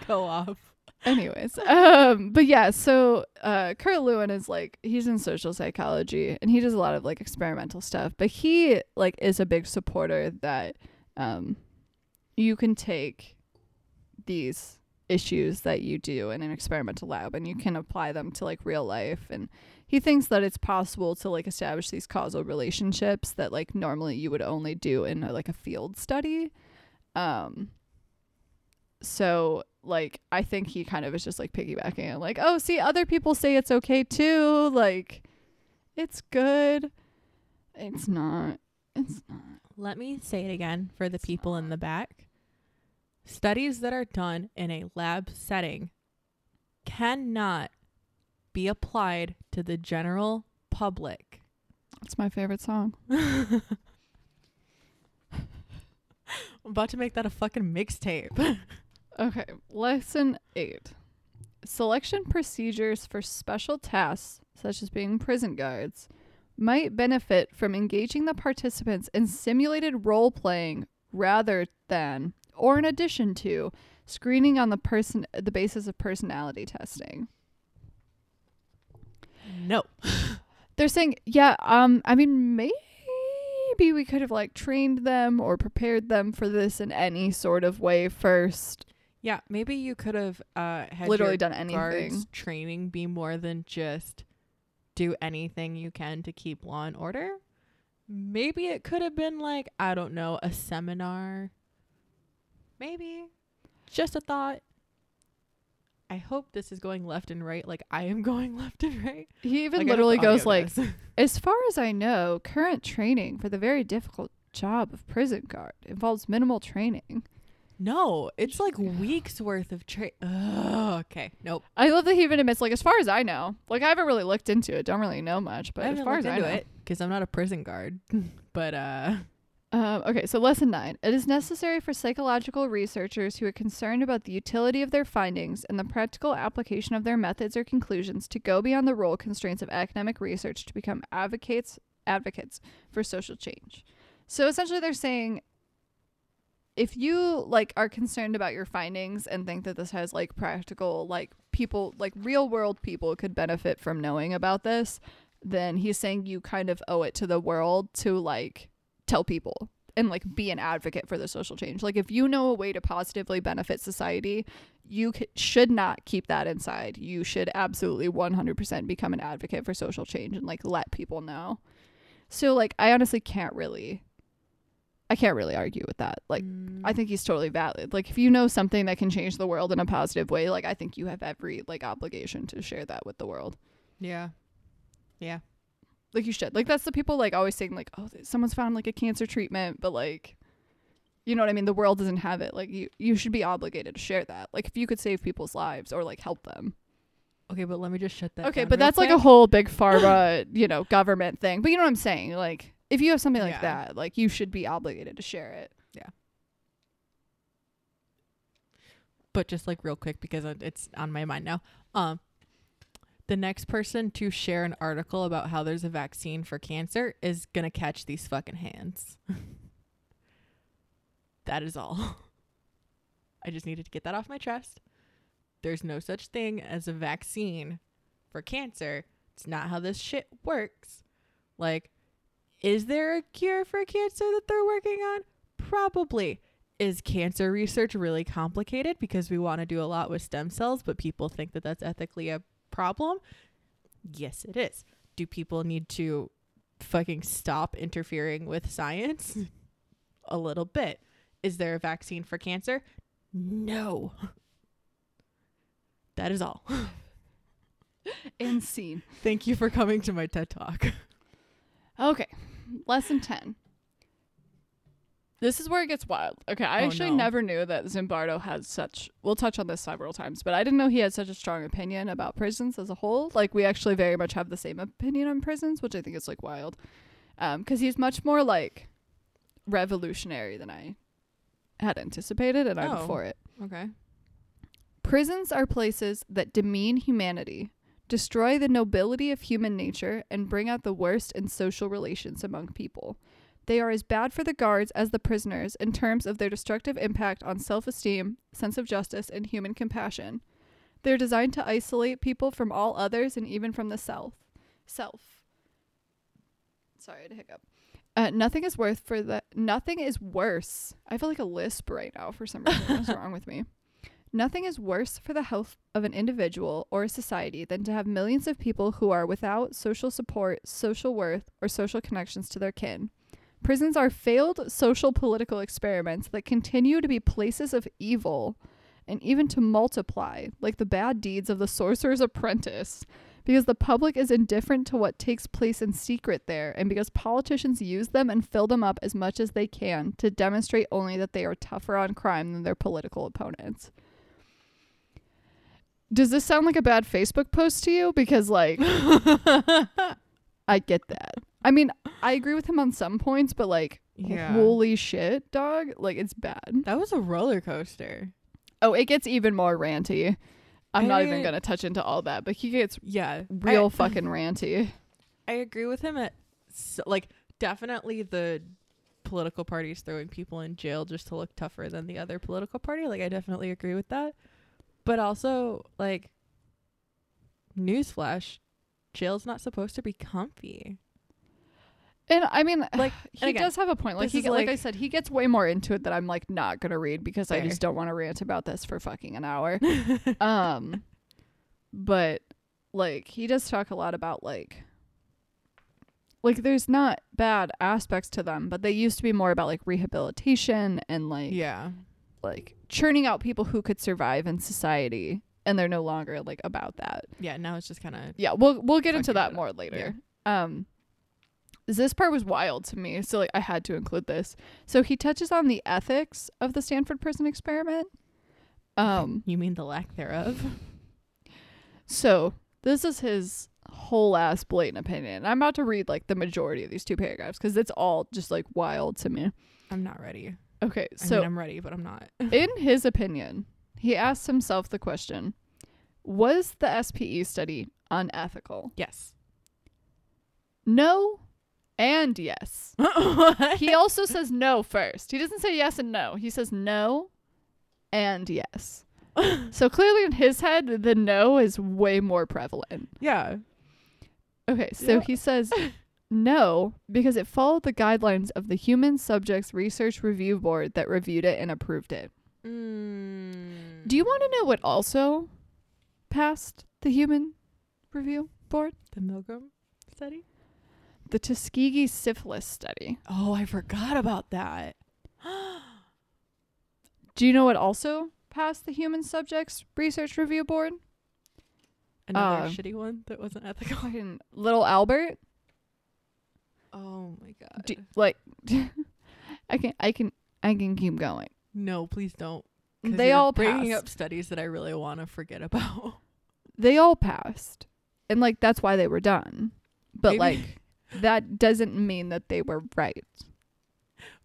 Go off. anyways um but yeah so uh kurt lewin is like he's in social psychology and he does a lot of like experimental stuff but he like is a big supporter that um you can take these issues that you do in an experimental lab and you can apply them to like real life and he thinks that it's possible to like establish these causal relationships that like normally you would only do in a, like a field study um so like I think he kind of is just like piggybacking and like, oh, see, other people say it's okay too. Like, it's good. It's not. It's not. Let me say it again for the people in the back. Studies that are done in a lab setting cannot be applied to the general public. It's my favorite song. [laughs] I'm about to make that a fucking mixtape. [laughs] Okay, lesson eight. Selection procedures for special tasks, such as being prison guards, might benefit from engaging the participants in simulated role playing rather than, or in addition to, screening on the person the basis of personality testing. No. [laughs] They're saying, yeah, um, I mean, maybe we could have like trained them or prepared them for this in any sort of way first. Yeah, maybe you could have uh had Literally done anything. training be more than just do anything you can to keep law and order. Maybe it could have been like, I don't know, a seminar. Maybe. Just a thought. I hope this is going left and right like I am [laughs] going left and right. He even Like, literally goes like, [laughs] as far as I know, current training for the very difficult job of prison guard involves minimal training. No, it's like weeks worth of tra Ugh, okay. Nope. I love that he even admits, like, as far as I know, like I haven't really looked into it, don't really know much, but as far as I know, it because I'm not a prison guard. [laughs] but uh Um, okay, so lesson nine. It is necessary for psychological researchers who are concerned about the utility of their findings and the practical application of their methods or conclusions to go beyond the role constraints of academic research to become advocates advocates for social change. So essentially they're saying if you like are concerned about your findings and think that this has like practical like people like real world people could benefit from knowing about this, then he's saying you kind of owe it to the world to like tell people and like be an advocate for the social change. Like if you know a way to positively benefit society, you c- should not keep that inside. You should absolutely 100% become an advocate for social change and like let people know. So like I honestly can't really I can't really argue with that. Like mm, I think he's totally valid. Like if you know something that can change the world in a positive way, like I think you have every like obligation to share that with the world. yeah. Yeah. Like you should. Like that's the people like always saying like, oh, someone's found like a cancer treatment, but like, you know what I mean. The world doesn't have it. Like you, you should be obligated to share that. Like if you could save people's lives or like help them. Okay, but let me just shut that okay, but that's like a whole big [coughs] pharma, you know, government thing. But you know what I'm saying? Like if you have something like Yeah. that, like you should be obligated to share it. Yeah. But just like real quick because it's on my mind now. Um, the next person to share an article about how there's a vaccine for cancer is gonna catch these fucking hands. [laughs] that is all. [laughs] I just needed to get that off my chest. There's no such thing as a vaccine for cancer. It's not how this shit works. Like, is there a cure for cancer that they're working on? Probably is cancer research really complicated because we want to do a lot with stem cells, but people think that that's ethically a problem? Yes, it is. Do people need to fucking stop interfering with science? a little bit. Is there a vaccine for cancer? No. That is all. And scene. Thank you for coming to my TED Talk. Okay. Lesson 10. This is where it gets wild. Okay, I Oh, actually no. never knew that Zimbardo has such. We'll touch on this several times, but I didn't know he had such a strong opinion about prisons as a whole. Like, we actually very much have the same opinion on prisons, which I think is like wild. Um, because he's much more like revolutionary than I had anticipated, and I'm Oh. for it. Okay. Prisons are places that demean humanity, destroy the nobility of human nature, and bring out the worst in social relations among people. They are as bad for the guards as the prisoners in terms of their destructive impact on self esteem, sense of justice, and human compassion. They're designed to isolate people from all others and even from the self. Self. Sorry, I had a hiccup. Uh, nothing is worth for the nothing is worse. I feel like a lisp right now for some reason. What's [laughs] wrong with me? Nothing is worse for the health of an individual or a society than to have millions of people who are without social support, social worth, or social connections to their kin. Prisons are failed social political experiments that continue to be places of evil and even to multiply, like the bad deeds of the sorcerer's apprentice, because the public is indifferent to what takes place in secret there, and because politicians use them and fill them up as much as they can to demonstrate only that they are tougher on crime than their political opponents. Does this sound like a bad Facebook post to you? Because, like, [laughs] I get that. I mean, I agree with him on some points, but, like, Yeah. holy shit, dog. Like, it's bad. That was a roller coaster. Oh, it gets even more ranty. I'm not even going to touch into all that, but he gets Yeah. real I, uh, fucking ranty. I agree with him at s like definitely the political parties throwing people in jail just to look tougher than the other political party. Like I definitely agree with that. But also like newsflash, jail's not supposed to be comfy. And I mean, [sighs] Like, he again, does have a point. Like he, get- like, I said, he gets way more into it that I'm like not gonna read because I just don't want to rant about this for fucking an hour. [laughs] um, but like he does talk a lot about like, like there's not bad aspects to them, but they used to be more about like rehabilitation and like yeah. like churning out people who could survive in society, and they're no longer like about that. Yeah, now it's just kind of Yeah, we'll we'll get into that up. more later. Um this part was wild to me, so like I had to include this. So he touches on the ethics of the Stanford prison experiment. Um [laughs] you mean the lack thereof? so this is his whole ass blatant opinion. I'm about to read like the majority of these two paragraphs cuz it's all just like wild to me. I'm not ready. Okay, I so mean, I'm ready, but I'm not. [laughs] in his opinion, he asks himself the question, was the SPE study unethical? yes. No and yes. [laughs] He also says no first. He doesn't say yes and no. He says no and yes. [laughs] so clearly in his head, the no is way more prevalent. yeah. Okay, so Yeah. he says [laughs] no because it followed the guidelines of the Human Subjects Research Review Board that reviewed it and approved it. Mm. Do you want to know what also passed the Human Review Board? the Milgram study? The Tuskegee syphilis study. Oh, I forgot about that. [gasps] Do you know what also passed the Human Subjects Research Review Board? Another Uh, shitty one that wasn't ethical. [laughs] Little Albert. Oh my god. Do, like, [laughs] I can, I can, I can keep going. no, please don't. They all bringing passed. up studies that I really want to forget about. They all passed, and like that's why they were done. But Maybe- like, that doesn't mean that they were right.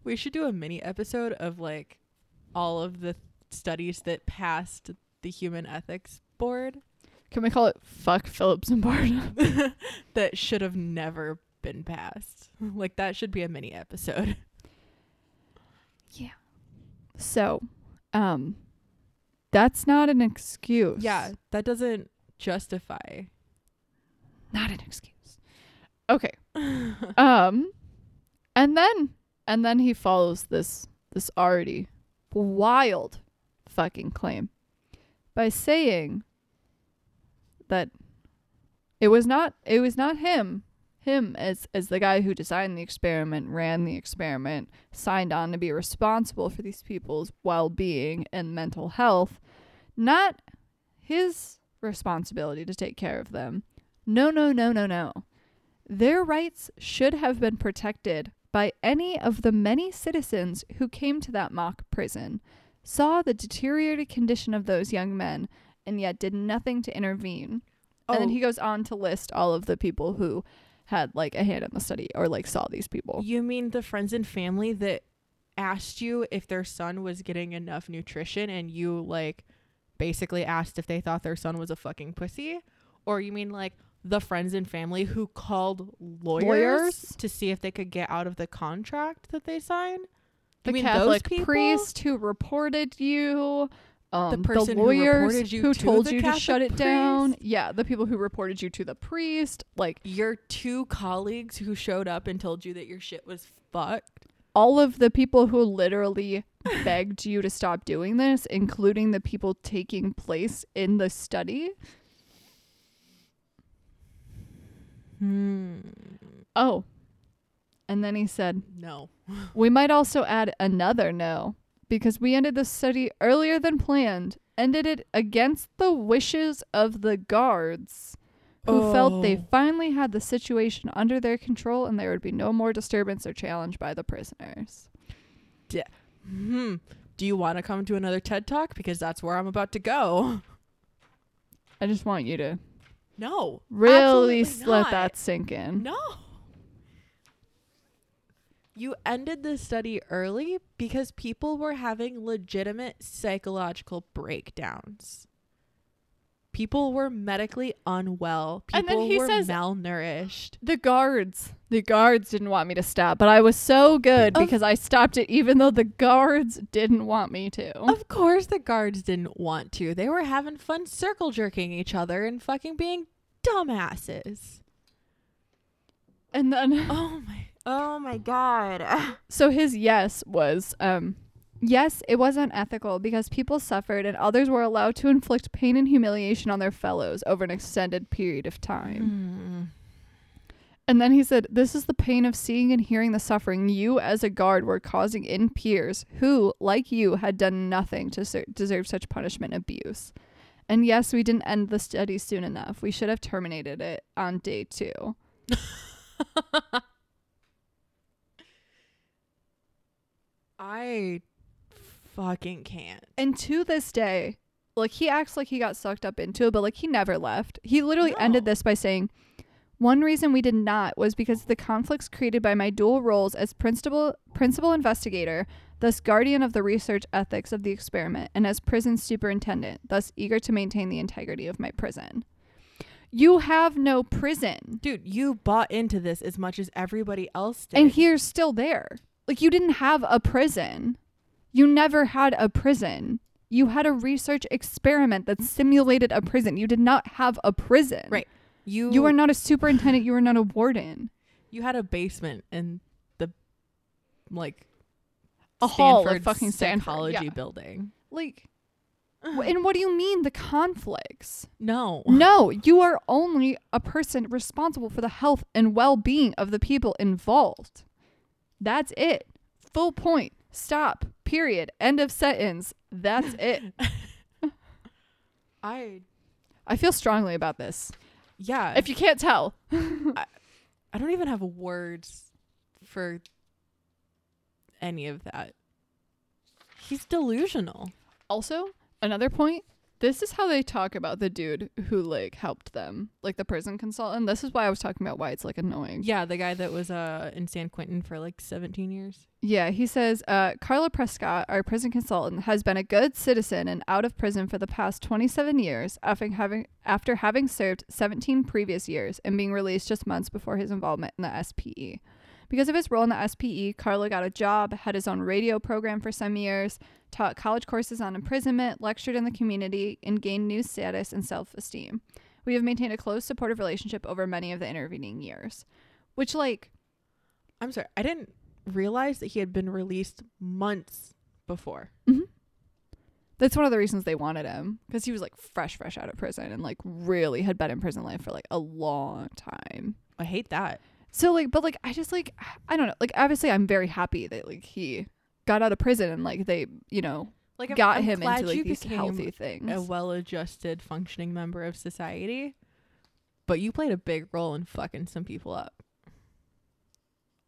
We should do a mini episode of like all of the studies that passed the Human Ethics Board Can we call it "Fuck Philip Zimbardo"? [laughs] [laughs] that should have never been passed. Like that should be a mini episode. [laughs] Yeah. So, um, that's not an excuse. Yeah, that doesn't justify. not an excuse. Okay. [laughs] um, and then and then he follows this this already wild fucking claim by saying that it was not it was not him him as as the guy who designed the experiment, ran the experiment, signed on to be responsible for these people's well-being and mental health, not his responsibility to take care of them. No, no, no, no, no. Their rights should have been protected by any of the many citizens who came to that mock prison, saw the deteriorated condition of those young men, and yet did nothing to intervene. And then Oh. he goes on to list all of the people who had like a hand in the study or like saw these people. You mean the friends and family that asked you if their son was getting enough nutrition and you like basically asked if they thought their son was a fucking pussy? Or you mean like the friends and family who called lawyers, Lawyers? to see if they could get out of the contract that they signed? The You mean those Catholic priest who reported you, um, person who lawyers reported you who to told the you to shut Catholic it down. Yeah, the people who reported you to the priest, like Your two colleagues who showed up and told you that your shit was fucked. all of the people who literally [laughs] begged you to stop doing this, including the people taking place in the study. Hmm. Oh. And then he said, No. We might also add another no, because we ended the study earlier than planned, ended it against the wishes of the guards, who felt they Oh. finally had the situation under their control and there would be no more disturbance or challenge by the prisoners. Yeah. Hmm. Do you want to come to another TED Talk? Because that's where I'm about to go. I just want you to No. really let that sink in. No. You ended the study early because people were having legitimate psychological breakdowns. People were medically unwell. People And then he were says- malnourished. The guards, the guards didn't want me to stop, but I was so good Of- because I stopped it even though the guards didn't want me to. Of course, the guards didn't want to. They were having fun circle jerking each other and fucking being dumbasses. And then Oh my. Oh my god. [laughs] So his yes was um yes, it was unethical because people suffered and others were allowed to inflict pain and humiliation on their fellows over an extended period of time. Hmm. And then he said, This is the pain of seeing and hearing the suffering you as a guard were causing in peers who, like you, had done nothing to ser- deserve such punishment and abuse. And yes, we didn't end the study soon enough. We should have terminated it on day two. [laughs] I fucking can't. And to this day, like he acts like he got sucked up into it, but like he never left. He literally ended this by saying, "One reason we did not was because of the conflicts created by my dual roles as principal principal investigator, thus guardian of the research ethics of the experiment, and as prison superintendent, thus eager to maintain the integrity of my prison." You have no prison. Dude, you bought into this as much as everybody else did. And he's still there. Like you didn't have a prison. You never had a prison. You had a research experiment that mm-hmm. simulated a prison. You did not have a prison. Right. you You were not a superintendent. You were not a warden. you had a basement in the like A hall of fucking Stanford, psychology yeah. building. Like, [sighs] and what do you mean the conflicts? No. No, you are only a person responsible for the health and well-being of the people involved. That's it. Full point. Stop. Period. End of sentence. That's [laughs] it. I I feel strongly about this. yeah. If you can't tell. I don't even have words for any of that. He's delusional. Also, another point. This is how they talk about the dude who like helped them, like the prison consultant. This is why I was talking about why it's like annoying. Yeah, the guy that was uh in San Quentin for like 17 years. Yeah, he says uh, Carlo Prescott, our prison consultant, has been a good citizen and out of prison for the past 27 years after having after having served 17 previous years and being released just months before his involvement in the SPE. Because of his role in the SPE, Carlo got a job, had his own radio program for some years, taught college courses on imprisonment, lectured in the community, and gained new status and self-esteem. We have maintained a close, supportive relationship over many of the intervening years. Which, like, I'm sorry. I didn't realize that he had been released months before. Mm-hmm. That's one of the reasons they wanted him because he was like fresh, fresh out of prison and like really had been in prison life for like a long time. I hate that. So like, but like, I just like, I don't know. Like, obviously, I'm very happy that like he got out of prison and like they, you know, Like I'm- got I'm him into like these healthy things. a well-adjusted, functioning member of society. But you played a big role in fucking some people up.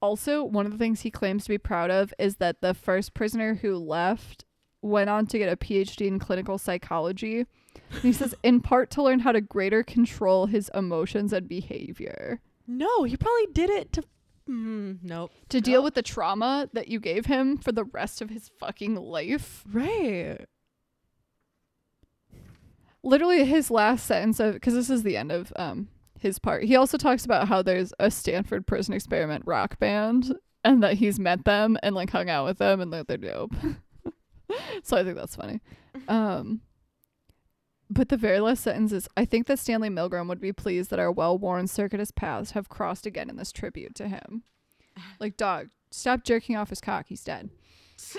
Also, one of the things he claims to be proud of is that the first prisoner who left went on to get a PhD in clinical psychology. And he says, in part to learn how to greater control his emotions and behavior. No, he probably did it to. Mm, nope. To deal Nope. with the trauma that you gave him for the rest of his fucking life. Right. Literally, his last sentence of, because this is the end of um his part. He also talks about how there's a Stanford prison experiment rock band and that he's met them and like hung out with them and that they're dope. [laughs] so I think that's funny. Um, but the very last sentence is I think that Stanley Milgram would be pleased that our well worn circuitous paths have crossed again in this tribute to him. [laughs] Like, dog, stop jerking off his cock. He's dead. [laughs]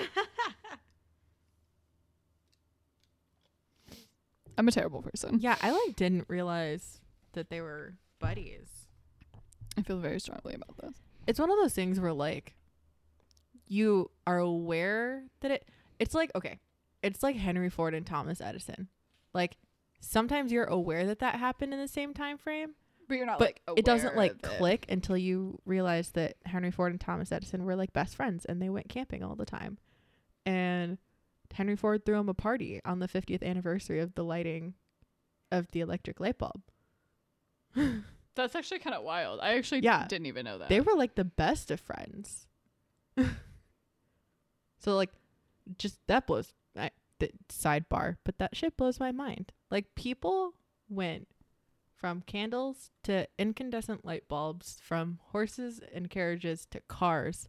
I'm a terrible person. Yeah, I like didn't realize that they were buddies. I feel very strongly about this. It's one of those things where like you are aware that it it's like okay, it's like Henry Ford and Thomas Edison. Like sometimes you're aware that that happened in the same time frame, But you're not but like it doesn't like it. click until you realize that Henry Ford and Thomas Edison were like best friends and they went camping all the time. And Henry Ford threw him a party on the 50th anniversary of the lighting of the electric light bulb. [laughs] That's actually kind of wild. I actually Yeah. didn't even know that. They were like the best of friends. [laughs] so like just that blows th- sidebar, but that shit blows my mind. Like people went from candles to incandescent light bulbs, from horses and carriages to cars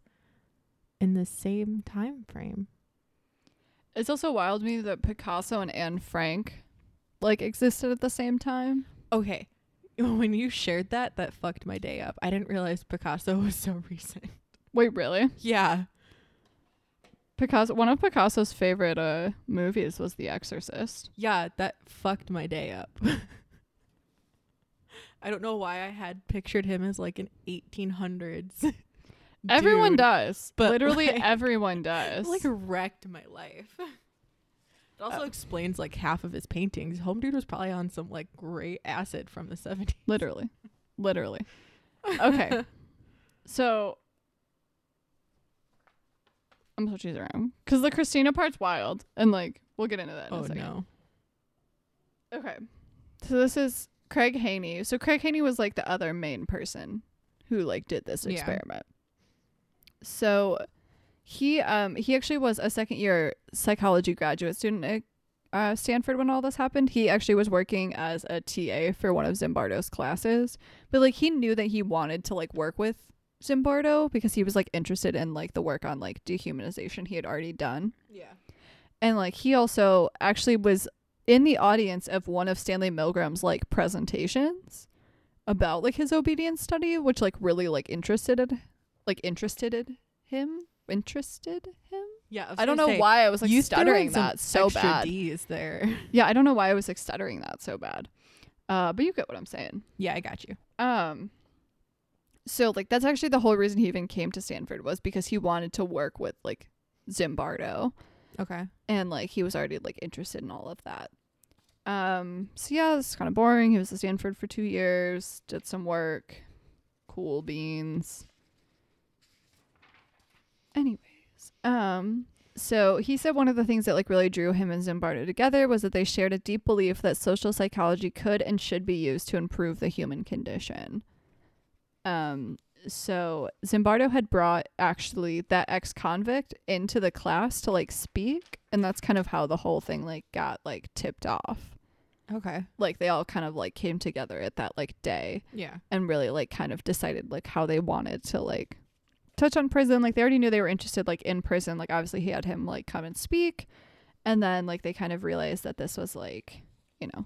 in the same time frame. it's also wild to me that Picasso and Anne Frank like existed at the same time. Okay. [laughs] When you shared that, that fucked my day up. I didn't realize Picasso [laughs] was so recent. Wait, really? Yeah. Picasso one of Picasso's favorite uh movies was The Exorcist. Yeah, that fucked my day up. [laughs] I don't know why I had pictured him as like an 1800s. [laughs] Everyone dude. does. but, Literally like- everyone [laughs] does. Like wrecked my life. It also Oh. explains like half of his paintings. Home Dude was probably on some like great acid from the 70s. literally. Literally. Okay. so Switching these around because the Christina part's wild, and like we'll get into that. In oh a second. no. Okay. So this is Craig Haney. So Craig Haney was like the other main person who like did this Yeah. experiment. So he um he actually was a second year psychology graduate student at uh, Stanford when all this happened. He actually was working as a TA for one of Zimbardo's classes, but like he knew that he wanted to like work with Zimbardo because he was like interested in like the work on like dehumanization he had already done. Yeah. And like he also actually was in the audience of one of Stanley Milgram's like presentations about like his obedience study, which like really like interested like interested him, interested him. Yeah. was I don't know say, why I was like you stuttering that so bad. D's there. [laughs] Yeah, I don't know why I was like stuttering that so bad. Uh, but you get what I'm saying. Yeah, I got you. Um so like that's actually the whole reason he even came to Stanford was because he wanted to work with like Zimbardo Okay. and like he was already like interested in all of that. Um so yeah, it's kind of boring. He was at Stanford for 2 years, did some work. Cool beans. Anyways, um so he said one of the things that like really drew him and Zimbardo together was that they shared a deep belief that social psychology could and should be used to improve the human condition. Um so Zimbardo had brought actually that ex-convict into the class to like speak and that's kind of how the whole thing like got like tipped off. Okay. Like they all kind of like came together at that like day Yeah. and really like kind of decided like how they wanted to like touch on prison like they already knew they were interested like in prison like obviously he had him like come and speak and then like they kind of realized that this was like you know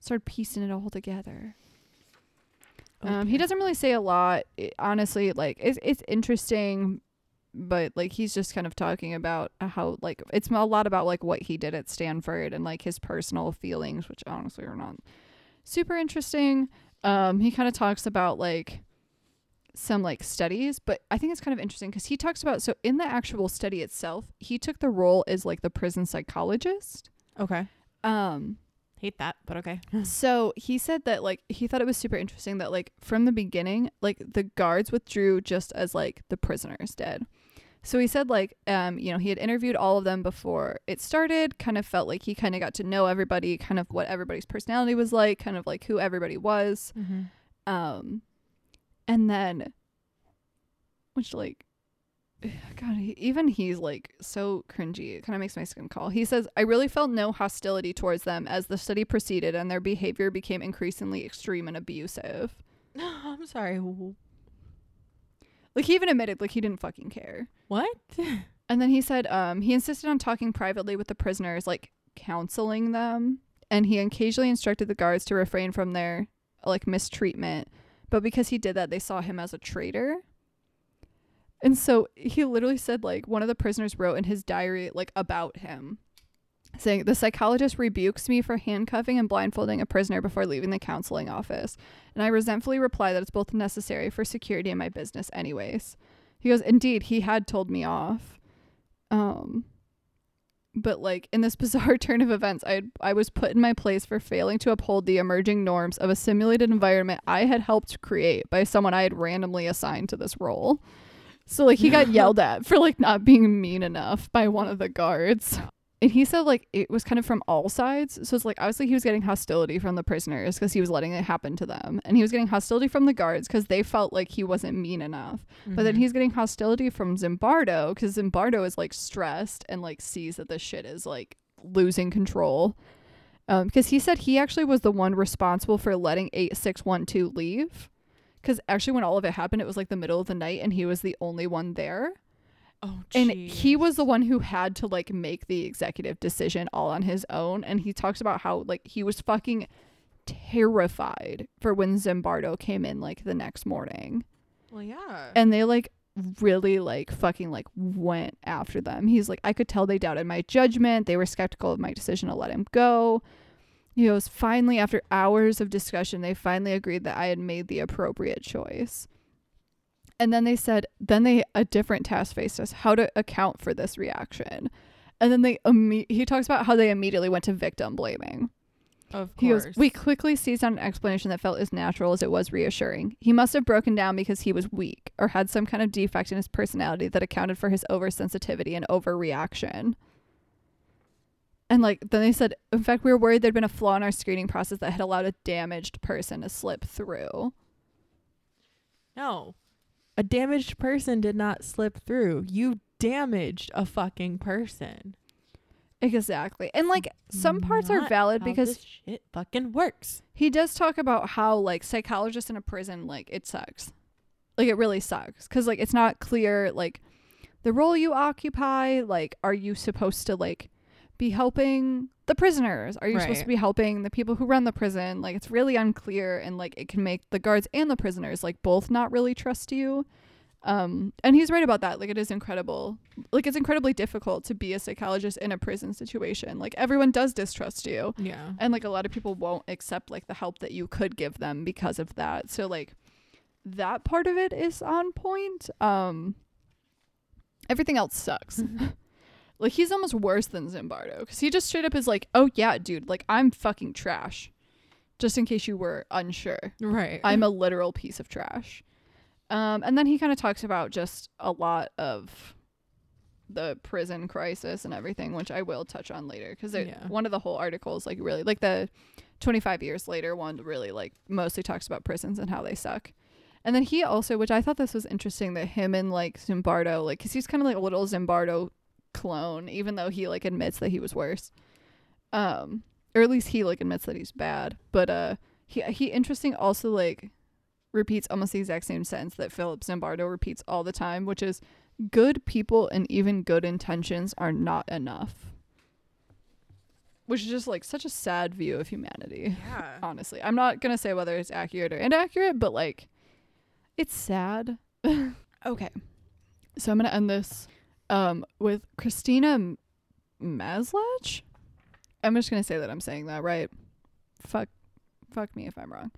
started piecing it all together um he doesn't really say a lot it, honestly like it's it's interesting but like he's just kind of talking about how like it's a lot about like what he did at Stanford and like his personal feelings which honestly are not super interesting um he kind of talks about like some like studies, but I think it's kind of interesting because he talks about so in the actual study itself, he took the role as like the prison psychologist. Okay. Um, Hate that, but okay. so he said that like he thought it was super interesting that like from the beginning, like the guards withdrew just as like the prisoners did. So he said like um you know he had interviewed all of them before it started, kind of felt like he kind of got to know everybody, kind of what everybody's personality was like, kind of like who everybody was. Mm-hmm. Um and then which like [sighs] God, he, even he's like so cringy. It kind of makes my skin crawl. He says, I really felt no hostility towards them as the study proceeded and their behavior became increasingly extreme and abusive. [laughs] I'm sorry. Like, he even admitted, like, he didn't fucking care. What? [laughs] And then he said, um, he insisted on talking privately with the prisoners, like, counseling them. And he occasionally instructed the guards to refrain from their, like, mistreatment. But because he did that, they saw him as a traitor. And so he literally said, like, one of the prisoners wrote in his diary, like, about him, saying, The psychologist rebukes me for handcuffing and blindfolding a prisoner before leaving the counseling office. And I resentfully reply that it's both necessary for security and my business, anyways. He goes, Indeed, he had told me off. Um, but like in this [laughs] bizarre turn of events, I I was put in my place for failing to uphold the emerging norms of a simulated environment I had helped create by someone I had randomly assigned to this role. So like he got [laughs] yelled at for like not being mean enough by one of the guards. And he said like it was kind of from all sides. So it's like obviously he was getting hostility from the prisoners because he was letting it happen to them. And he was getting hostility from the guards because they felt like he wasn't mean enough. But then Mhm. he's getting hostility from Zimbardo because Zimbardo is like stressed and like sees that this shit is like losing control. Um, because he said he actually was the one responsible for letting 8612 leave. Because actually, when all of it happened, it was like the middle of the night and he was the only one there. Oh, And he was the one who had to like make the executive decision all on his own. And he talks about how like he was fucking terrified for when Zimbardo came in like the next morning Well, yeah. and they like really like fucking like went after them. He's like, I could tell they doubted my judgment. They were skeptical of my decision to let him go. He goes, finally, after hours of discussion, they finally agreed that I had made the appropriate choice. And then they said, then they a different task faced us, how to account for this reaction. And then they imme- he talks about how they immediately went to victim blaming. of He course. goes, We quickly seized on an explanation that felt as natural as it was reassuring. He must have broken down because he was weak or had some kind of defect in his personality that accounted for his oversensitivity and overreaction. And like then they said, in fact, we were worried there'd been a flaw in our screening process that had allowed a damaged person to slip through. No. A damaged person did not slip through. You damaged a fucking person. Exactly. And like some parts are valid because this shit fucking works. he does talk about how like psychologists in a prison like it sucks like it really sucks because like it's not clear like the role you occupy like are you supposed to like be helping the prisoners? Are you supposed to be helping the people who run the prison? Like it's really unclear and like it can make the guards and the prisoners like both not really trust you. Um and he's right about that. Like it is incredible. Like it's incredibly difficult to be a psychologist in a prison situation. Like everyone does distrust you. Yeah. and like a lot of people won't accept like the help that you could give them because of that. So like that part of it is on point. Um everything else sucks [laughs] like he's almost worse than zimbardo because he just straight up is like oh yeah dude like i'm fucking trash just in case you were unsure Right. i'm a [laughs] literal piece of trash um and then he kind of talks about just a lot of the prison crisis and everything which i will touch on later because Yeah. one of the whole articles like really like the 25 years later one really like mostly talks about prisons and how they suck and then he also which i thought this was interesting that him and like zimbardo like because he's kind of like a little zimbardo clone even though he like admits that he was worse um or at least he like admits that he's bad but uh he he interesting also like repeats almost the exact same sentence that Philip Zimbardo repeats all the time, which is good people and even good intentions are not enough. Which is just like such a sad view of humanity. yeah. Honestly, I'm not to say whether it's accurate or inaccurate, but like it's sad. [laughs] okay. So I'm to end this um with Christina Maslach. I'm just going to say that I'm saying that right. Fuck fuck me if I'm wrong.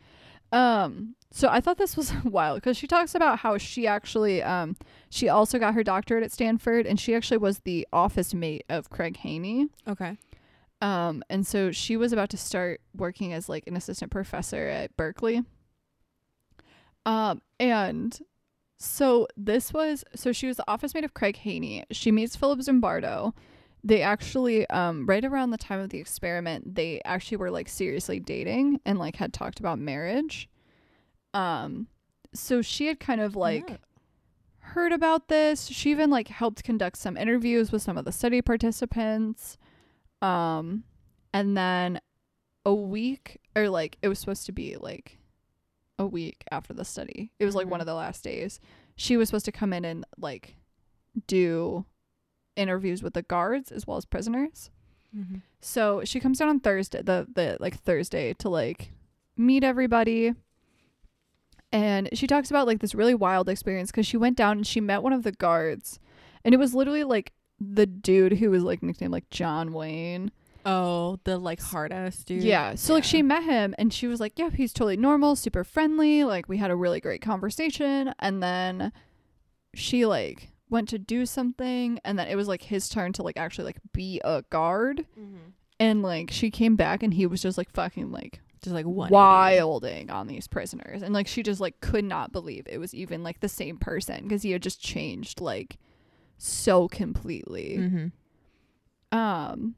Um, so I thought this was [laughs] wild because she talks about how she actually, um, she also got her doctorate at Stanford, and she actually was the office mate of Craig Haney. Okay. Um, and so she was about to start working as like an assistant professor at Berkeley. Um, and so this was so she was the office mate of Craig Haney. She meets Philip Zimbardo. They actually, um, right around the time of the experiment, they actually were like seriously dating and like had talked about marriage. Um, so she had kind of like Yeah. heard about this. She even like helped conduct some interviews with some of the study participants. Um and then a week or like it was supposed to be like a week after the study. It was like one Mhm. of the last days. She was supposed to come in and like do interviews with the guards as well as prisoners. Mm-hmm. So she comes down on Thursday, the the like Thursday to like meet everybody. And she talks about like this really wild experience because she went down and she met one of the guards, and it was literally like the dude who was like nicknamed like John Wayne. Oh, the like hard ass dude. Yeah. So like she met him and she was like, "Yeah, he's totally normal, super friendly. Like we had a really great conversation." And then she like went to do something and then it was like his turn to like actually like be a guard Mhm. and like she came back and he was just like fucking like just like wilding on these prisoners and like she just like could not believe it was even like the same person because he had just changed like so completely Mm-hmm. um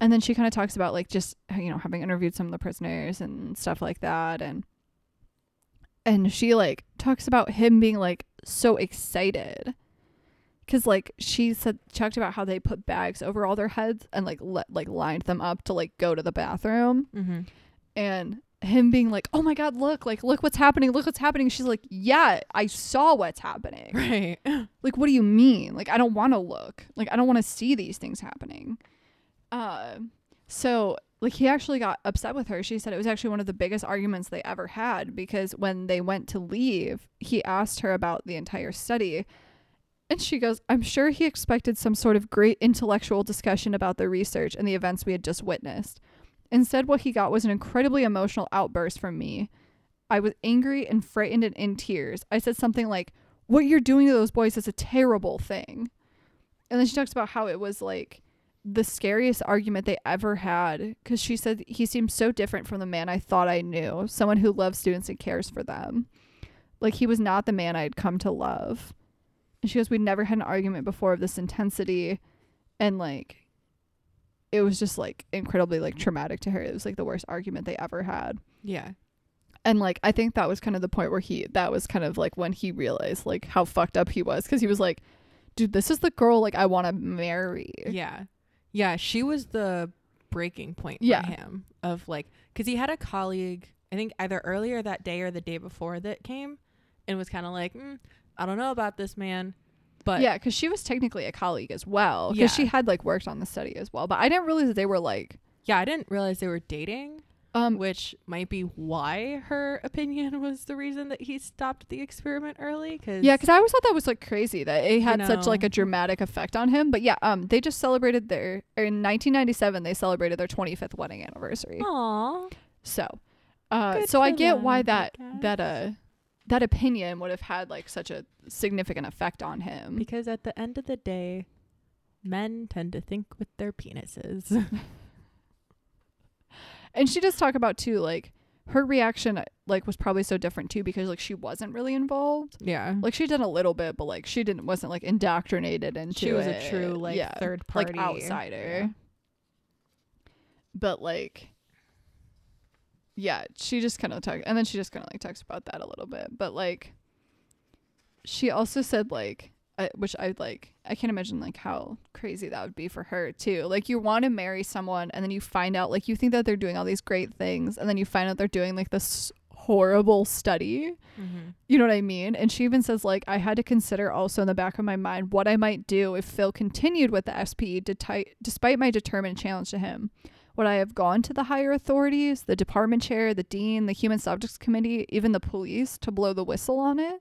and then she kind of talks about like just you know having interviewed some of the prisoners and stuff like that and and she like talks about him being like so excited. Because like she said talked about how they put bags over all their heads and like let like lined them up to like go to the bathroom. Mm-hmm. and him being like oh my god look like look what's happening look what's happening. She's like yeah i saw what's happening. Right. [laughs] like what do you mean? Like i don't want to look. Like i don't want to see these things happening uh, so like he actually got upset with her. She said it was actually one of the biggest arguments they ever had because when they went to leave he asked her about the entire study. And she goes i'm sure he expected some sort of great intellectual discussion about the research and the events we had just witnessed. Instead what he got was an incredibly emotional outburst from me. I was angry and frightened and in tears. I said something like what you're doing to those boys is a terrible thing. And then she talks about how it was like the scariest argument they ever had because she said he seemed so different from the man I thought I knew, someone who loves students and cares for them. Like he was not the man I'd come to love. And she goes, We'd never had an argument before of this intensity. And like, it was just like incredibly like traumatic to her. It was like the worst argument they ever had Yeah. and like i think that was kind of the point where he that was kind of like when he realized like how fucked up he was because he was like dude this is the girl like i want to marry Yeah. Yeah. She was the breaking point Yeah. for him of like, because he had a colleague, I think either earlier that day or the day before that came and was kind of like, mm, I don't know about this man. But yeah because she was technically a colleague as well because she had like worked on the study as well but i didn't realize that they were like yeah, I didn't realize they were dating, um which might be why her opinion [laughs] was the reason that he stopped the experiment early. Cause yeah because i always thought that was like crazy that it had such know. like a dramatic effect on him but yeah um they just celebrated their in 1997 they celebrated their 25th wedding anniversary Aw. So, uh, Good so I get why them, I that that uh that opinion would have had like such a significant effect on him. Because at the end of the day, men tend to think with their penises. [laughs] And she does talk about too like her reaction like was probably so different too because like she wasn't really involved. yeah. Like she did a little bit, but like she didn't wasn't like indoctrinated into she was it. a true like yeah, third party like outsider. Yeah. But like yeah, she just kind of talked and then she just kind of like talks about that a little bit. But like she also said like I, which I like I can't imagine like how crazy that would be for her too. Like you want to marry someone and then you find out like you think that they're doing all these great things and then you find out they're doing like this horrible study. Mm-hmm. You know what I mean? And she even says like I had to consider also in the back of my mind what I might do if Phil continued with the SP deti- despite my determined challenge to him. Would I have gone to the higher authorities, the department chair, the dean, the human subjects committee, even the police to blow the whistle on it?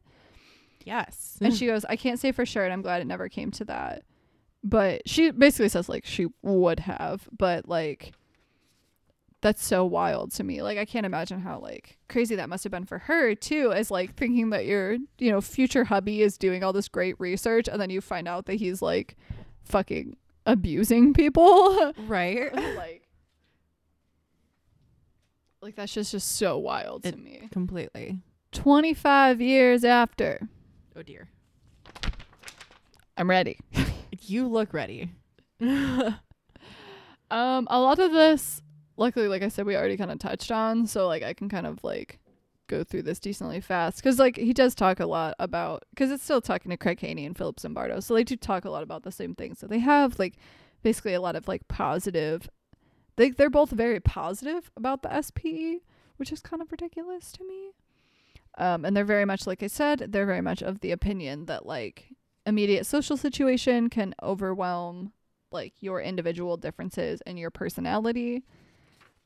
Yes. And she goes, I can't say for sure, and I'm glad it never came to that. But she basically says like she would have, but like that's so wild to me. Like I can't imagine how like crazy that must have been for her too, as like thinking that your you know future hubby is doing all this great research, and then you find out that he's like fucking abusing people. [laughs] Right. [laughs] like, like that's just just so wild to It- me. Completely. Twenty five years after, Oh dear. I'm ready. [laughs] You look ready. [laughs] Um, a lot of this, luckily, like I said, we already kind of touched on, so like I can kind of like go through this decently fast because like he does talk a lot about because it's still talking to Craig Haney and Philip Zimbardo, so they do talk a lot about the same things. So they have like basically a lot of like positive. They they're both very positive about the SPE, which is kind of ridiculous to me. Um, and they're very much like I said, they're very much of the opinion that like immediate social situation can overwhelm like your individual differences and your personality,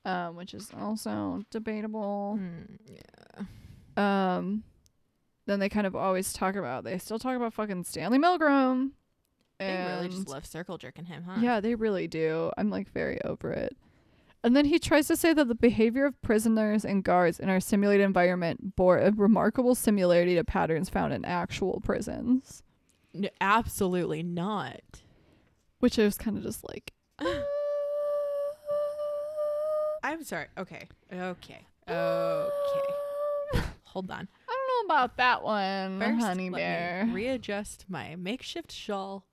um, which is also debatable. Mm, yeah. Um, then they kind of always talk about they still talk about fucking Stanley Milgram. They really just love circle jerking him, huh? yeah, they really do. I'm like very over it. And then he tries to say that the behavior of prisoners and guards in our simulated environment bore a remarkable similarity to patterns found in actual prisons, N- absolutely not. which I was kind of just like. [laughs] I'm sorry. Okay. Okay. Okay. Um, Hold on. I don't know about that one, First, honey bear. readjust my makeshift shawl.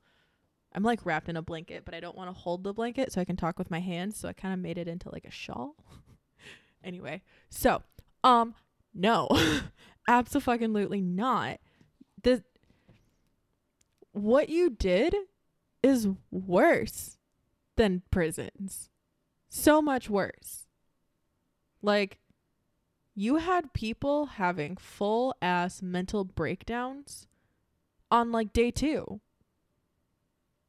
I'm like wrapped in a blanket, but I don't want to hold the blanket so I can talk with my hands. So I kind of made it into like a shawl. [laughs] anyway, so um, no, [laughs] absolutely not. The what you did is worse than prisons. So much worse. Like you had people having full ass mental breakdowns on like day 2.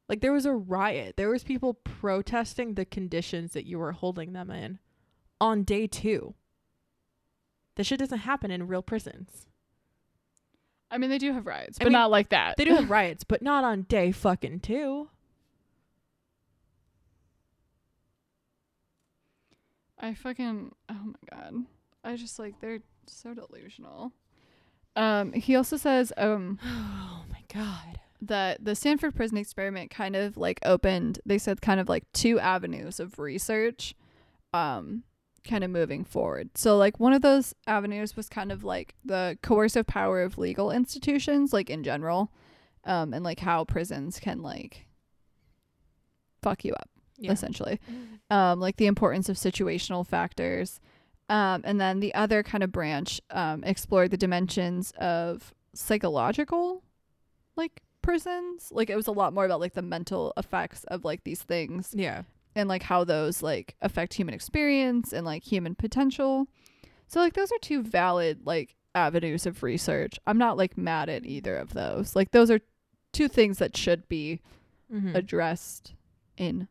Like there was a riot. There was people protesting the conditions that you were holding them in on day 2. That shit doesn't happen in real prisons. I mean, they do have riots, I but mean, not like that. They do have [laughs] riots, but not on day fucking 2. I fucking oh my god. I just like they're so delusional. Um he also says um [sighs] Oh my god. That the Stanford prison experiment kind of like opened they said kind of like two avenues of research um kind of moving forward. So like one of those avenues was kind of like the coercive power of legal institutions like in general um and like how prisons can like fuck you up essentially um, like the importance of situational factors. Um, and then the other kind of branch um, explored the dimensions of psychological, like prisons. Like it was a lot more about like the mental effects of like these things Yeah. and like how those like affect human experience and like human potential. So like those are two valid like avenues of research. I'm not like mad at either of those. Like those are two things that should be Mm-hmm. addressed in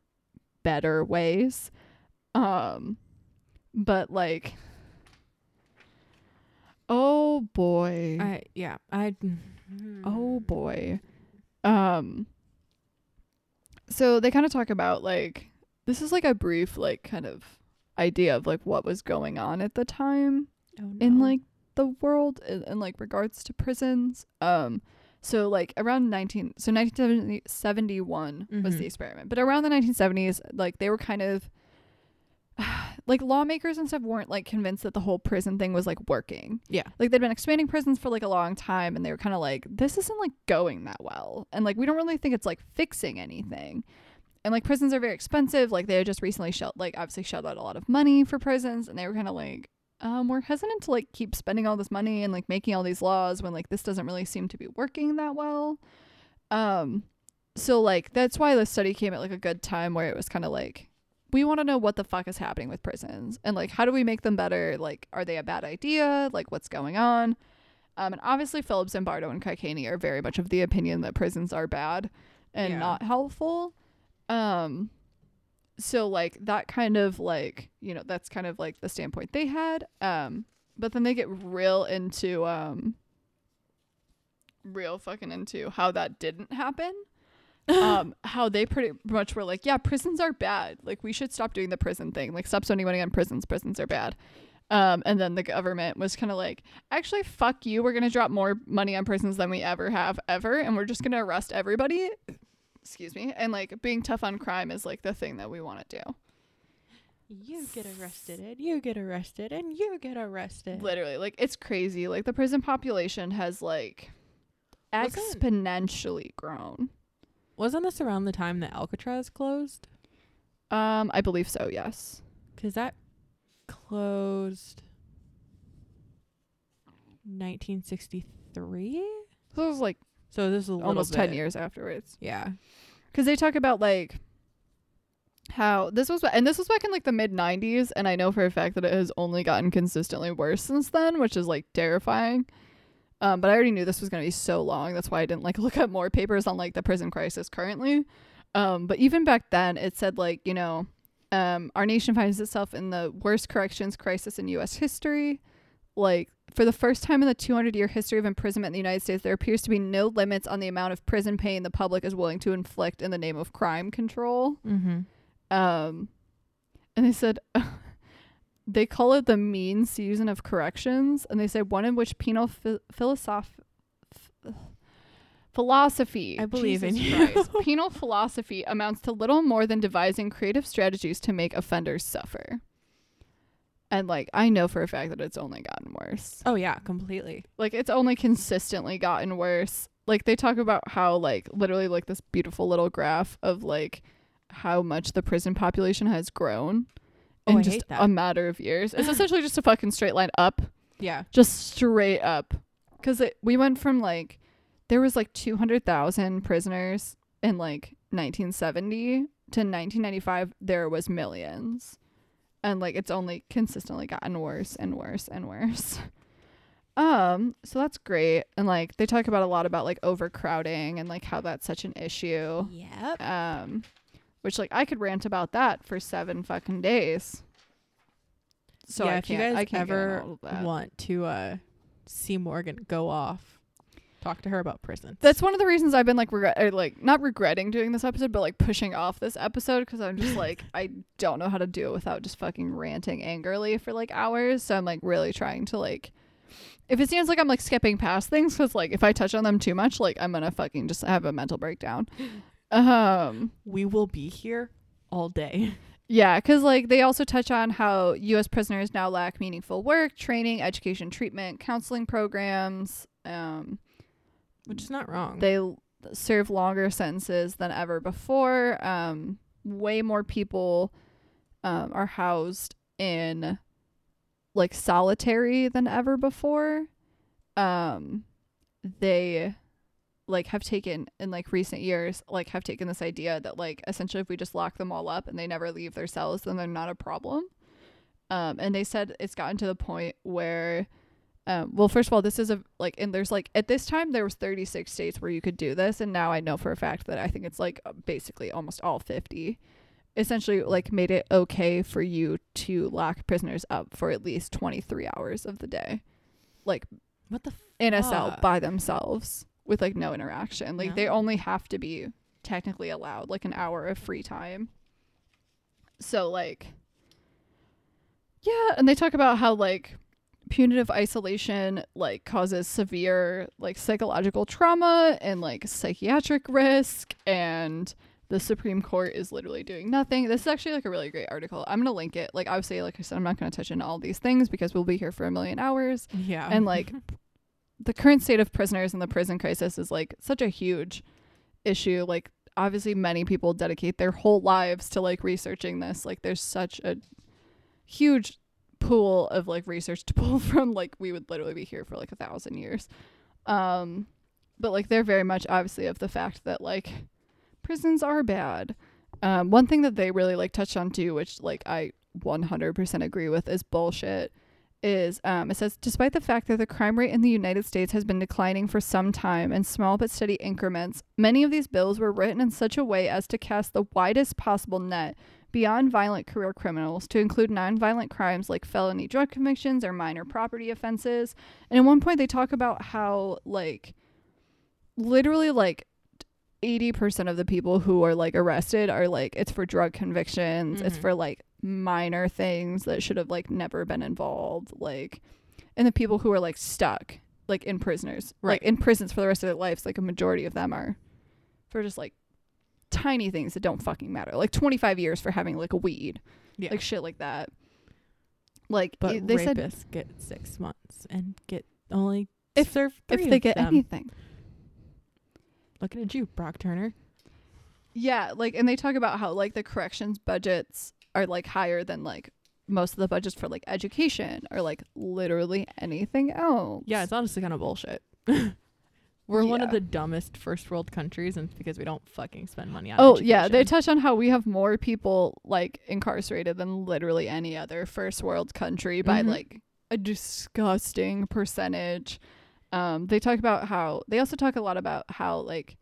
better ways. Um but like oh boy. I yeah, I oh boy. Um so they kind of talk about like this is like a brief like kind of idea of like what was going on at the time Oh, in like the world in, in like regards to prisons. Um so like around 19 so 1971 was Mhm. the experiment. But around the 1970s like they were kind of [sighs] like lawmakers and stuff weren't like convinced that the whole prison thing was like working. Yeah. Like they'd been expanding prisons for like a long time and they were kind of like this isn't like going that well. And like we don't really think it's like fixing anything. And like prisons are very expensive. Like they had just recently shelled like obviously shelled out a lot of money for prisons and they were kind of like um, we're hesitant to like keep spending all this money and like making all these laws when like this doesn't really seem to be working that well. Um, so like that's why the study came at like a good time where it was kind of like we want to know what the fuck is happening with prisons and like how do we make them better? Like are they a bad idea? Like what's going on? Um, and obviously Philip Zimbardo and Haney are very much of the opinion that prisons are bad and Yeah. not helpful. Um, so like that kind of like you know that's kind of like the standpoint they had um but then they get real into um real fucking into how that didn't happen um, [laughs] how they pretty much were like, yeah, prisons are bad. Like we should stop doing the prison thing. Like stop spending money on prisons. Prisons are bad. Um, and then the government was kind of like, actually, fuck you. We're gonna drop more money on prisons than we ever have ever, and we're just gonna arrest everybody. Excuse me. And like being tough on crime is like the thing that we want to do. You get arrested, and you get arrested, and you get arrested. Literally, like it's crazy. Like the prison population has like exponentially grown. Wasn't this around the time that Alcatraz closed? Um, I believe so. Yes. Because that closed 1963. So it was like So this is almost ten years afterwards. Yeah. because they talk about like how this was and this was back in like the mid 90s and i know for a fact that it has only gotten consistently worse since then which is like terrifying um, but i already knew this was going to be so long that's why i didn't like [laughs] look up more papers on like the prison crisis currently um, but even back then it said like you know um, our nation finds itself in the worst corrections crisis in us history like for the first time in the 200 year history of imprisonment in the United States, there appears to be no limits on the amount of prison pain the public is willing to inflict in the name of crime control. Mm-hmm. Um, and they said [laughs] they call it the mean season of corrections, and they say one in which penal phi- philosoph- philosophy, I believe in you. Christ, [laughs] penal philosophy amounts to little more than devising creative strategies to make offenders suffer. And like I know for a fact that it's only gotten worse. Oh yeah, completely. Like it's only consistently gotten worse. Like they talk about how like literally like this beautiful little graph of like how much the prison population has grown Oh, in I just hate that. a matter of years. It's essentially just a fucking straight line up, [laughs] Yeah. just straight up. Cuz we went from like there was like 200,000 prisoners in like 1970 to 1995 there was millions. And like it's only consistently gotten worse and worse and worse. [laughs] Um, so that's great. And like they talk about a lot about like overcrowding and like how that's such an issue. Yep. Um, which like I could rant about that for seven fucking days. So yeah, I if you can't, guys I can't get into ever all of that. want to uh see Morgan go off, talk to her about prison. That's one of the reasons I've been like regret, or, like not regretting doing this episode, but like pushing off this episode because I'm just like [laughs] I don't know how to do it without just fucking ranting angrily for like hours. So I'm like really trying to like, if it seems like I'm like skipping past things, because like if I touch on them too much, like I'm gonna fucking just have a mental breakdown. [laughs] Um, We will be here all day. [laughs] yeah, because like they also touch on how U.S. prisoners now lack meaningful work, training, education, treatment, counseling programs. Um, Which is not wrong. they serve longer sentences than ever before. Um, way more people um, are housed in like solitary than ever before. Um, they like have taken in like recent years like have taken this idea that like essentially if we just lock them all up and they never leave their cells then they're not a problem. Um and they said it's gotten to the point where um, well, first of all, this is a like, and there's like at this time there was 36 states where you could do this, and now I know for a fact that I think it's like basically almost all 50. Essentially, like made it okay for you to lock prisoners up for at least 23 hours of the day, like what the in a cell by themselves with like no interaction. Like they only have to be technically allowed like an hour of free time. So like yeah, and they talk about how like punitive isolation like causes severe like psychological trauma and like psychiatric risk and the Supreme Court is literally doing nothing. This is actually like a really great article. I'm gonna link it. Like obviously, like I said, I'm not gonna touch on all these things because we'll be here for a million hours Yeah. and like [laughs] the current state of prisoners and the prison crisis is like such a huge issue. Like obviously many people dedicate their whole lives to like researching this. Like there's such a huge pool of like research to [laughs] pull from. Like we would literally be here for like a thousand years. Um but like they're very much obviously of the fact that like prisons are bad. Um one thing that they really like touched on too which like i 100% agree with is bullshit is um, it says despite the fact that the crime rate in the United States has been declining for some time in small but steady increments, many of these bills were written in such a way as to cast the widest possible net beyond violent career criminals to include nonviolent crimes like felony drug convictions or minor property offenses. And at one point they talk about how like literally like 80% of the people who are like arrested are like it's for drug convictions it's Mhm. for like minor things that should have like never been involved like and the people who are like stuck like in prisoners Right. like in prisons for the rest of their lives like a majority of them are for just like tiny things that don't fucking matter like 25 years for having like a weed Yeah. like shit like that like but y- they said rapists get six months and get only If- serve if they get them. anything Looking at you, Brock Turner. Yeah, like and they talk about how like the corrections budgets are like higher than like most of the budgets for like education or like literally anything else. Yeah, it's honestly kind of bullshit. [laughs] We're one of Yeah. the dumbest first world countries, and it's because we don't fucking spend money on. Oh yeah, they education. touch on how we have more people like incarcerated than literally any other first world country by Mhm. like a disgusting percentage. Um, they talk about how they also talk a lot about how like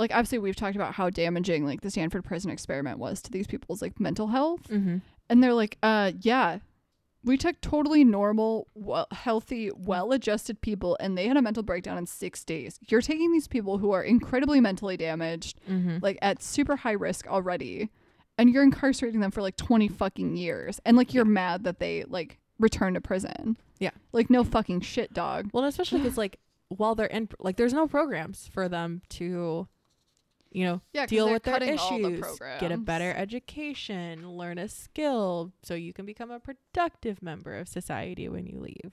like obviously we've talked about how damaging like the Stanford prison experiment was to these people's like mental health. Mhm. And they're like, uh, yeah, we took totally normal, well, healthy, well adjusted people and they had a mental breakdown in six days. You're taking these people who are incredibly mentally damaged, Mhm. like at super high risk already, and you're incarcerating them for like 20 fucking years. And like you're mad that they like return to prison. Yeah. Like no fucking shit, dog. Well, especially because like while they're in, like, there's no programs for them to, you know, Yeah, deal with their issues, get a better education, learn a skill, so you can become a productive member of society when you leave.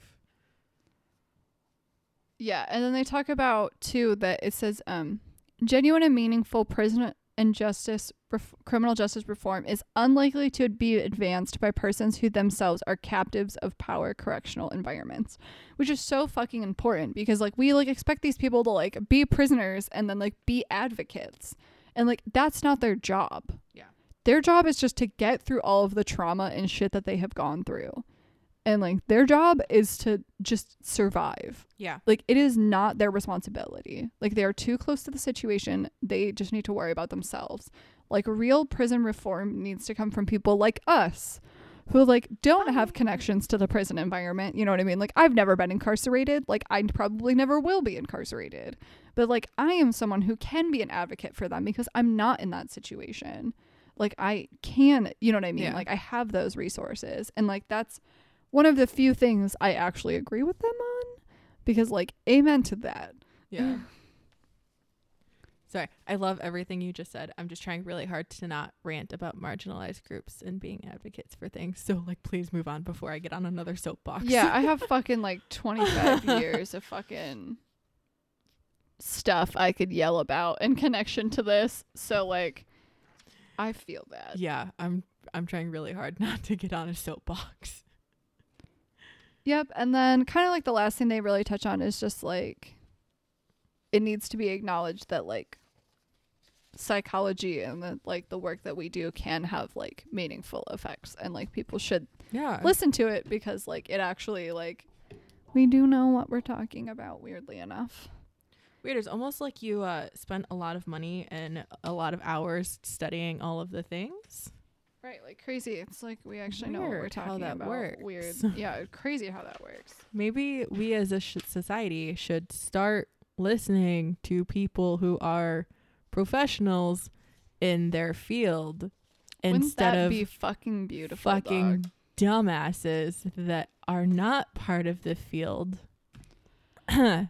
Yeah, and then they talk about too that it says um genuine and meaningful prison and justice ref- criminal justice reform is unlikely to be advanced by persons who themselves are captives of power correctional environments, which is so fucking important because like we like expect these people to like be prisoners and then like be advocates. And like that's not their job. Yeah. Their job is just to get through all of the trauma and shit that they have gone through. And like their job is to just survive. Yeah. like it is not their responsibility. Like they are too close to the situation. They just need to worry about themselves. Like real prison reform needs to come from people like us who like don't have connections to the prison environment. You know what i mean? Like i've never been incarcerated. Like i probably never will be incarcerated. But like i am someone who can be an advocate for them because i'm not in that situation. Like i can you know what i mean? Yeah. like i have those resources. And like that's one of the few things i actually agree with them on because like amen to that Yeah. [sighs] Sorry, I love everything you just said. I'm just trying really hard to not rant about marginalized groups and being advocates for things. So, like, please move on before I get on another soapbox. yeah i have [laughs] fucking like 25 years of fucking stuff i could yell about in connection to this so like i feel that yeah. I'm I'm trying really hard [laughs] not to get on a soapbox. Yep. And then kind of like the last thing they really touch on is just like it needs to be acknowledged that like psychology and the, like the work that we do can have like meaningful effects and like people should Yeah. listen to it because like it actually like we do know what we're talking about weirdly enough. Weird. It's almost like you uh spent a lot of money and a lot of hours studying all of the things. Right, like crazy. It's like we actually know what we're Weird how talking that about. works. Weird. [laughs] Yeah, crazy how that works. Maybe we as a sh- society should start listening to people who are professionals in their field Wouldn't instead that of be fucking beautiful? fucking dog? dumbasses that are not part of the field. [laughs]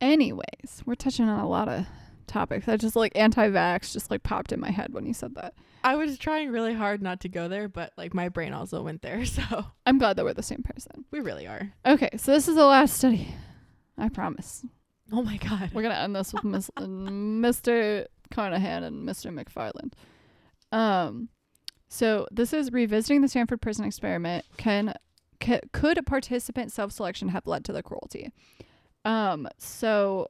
Anyways, we're touching on a lot of topics. I just like anti-vax just like popped in my head when you said that. I was trying really hard not to go there, but like my brain also went there, [laughs] so I'm glad that we're the same person. we really are. Okay, so this is the last study. I promise. Oh my god. We're gonna end this with Miss, [laughs] Mr. Carnahan and Mr. McFarland. Um, so this is revisiting the Stanford prison experiment. Can, ca could participant self-selection have led to the cruelty? Um, so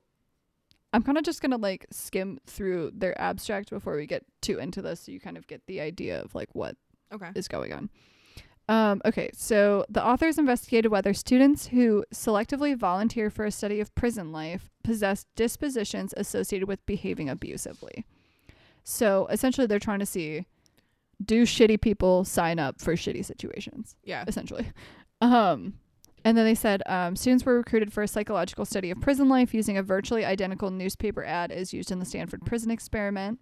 I'm kind of just gonna like skim through their abstract before we get too into this, so you kind of get the idea of like what Okay. is going on. Um, okay, so the authors investigated whether students who selectively volunteer for a study of prison life possess dispositions associated with behaving abusively. So essentially, they're trying to see do shitty people sign up for shitty situations, Yeah. essentially. Um, And then they said um, students were recruited for a psychological study of prison life using a virtually identical newspaper ad as used in the Stanford prison experiment.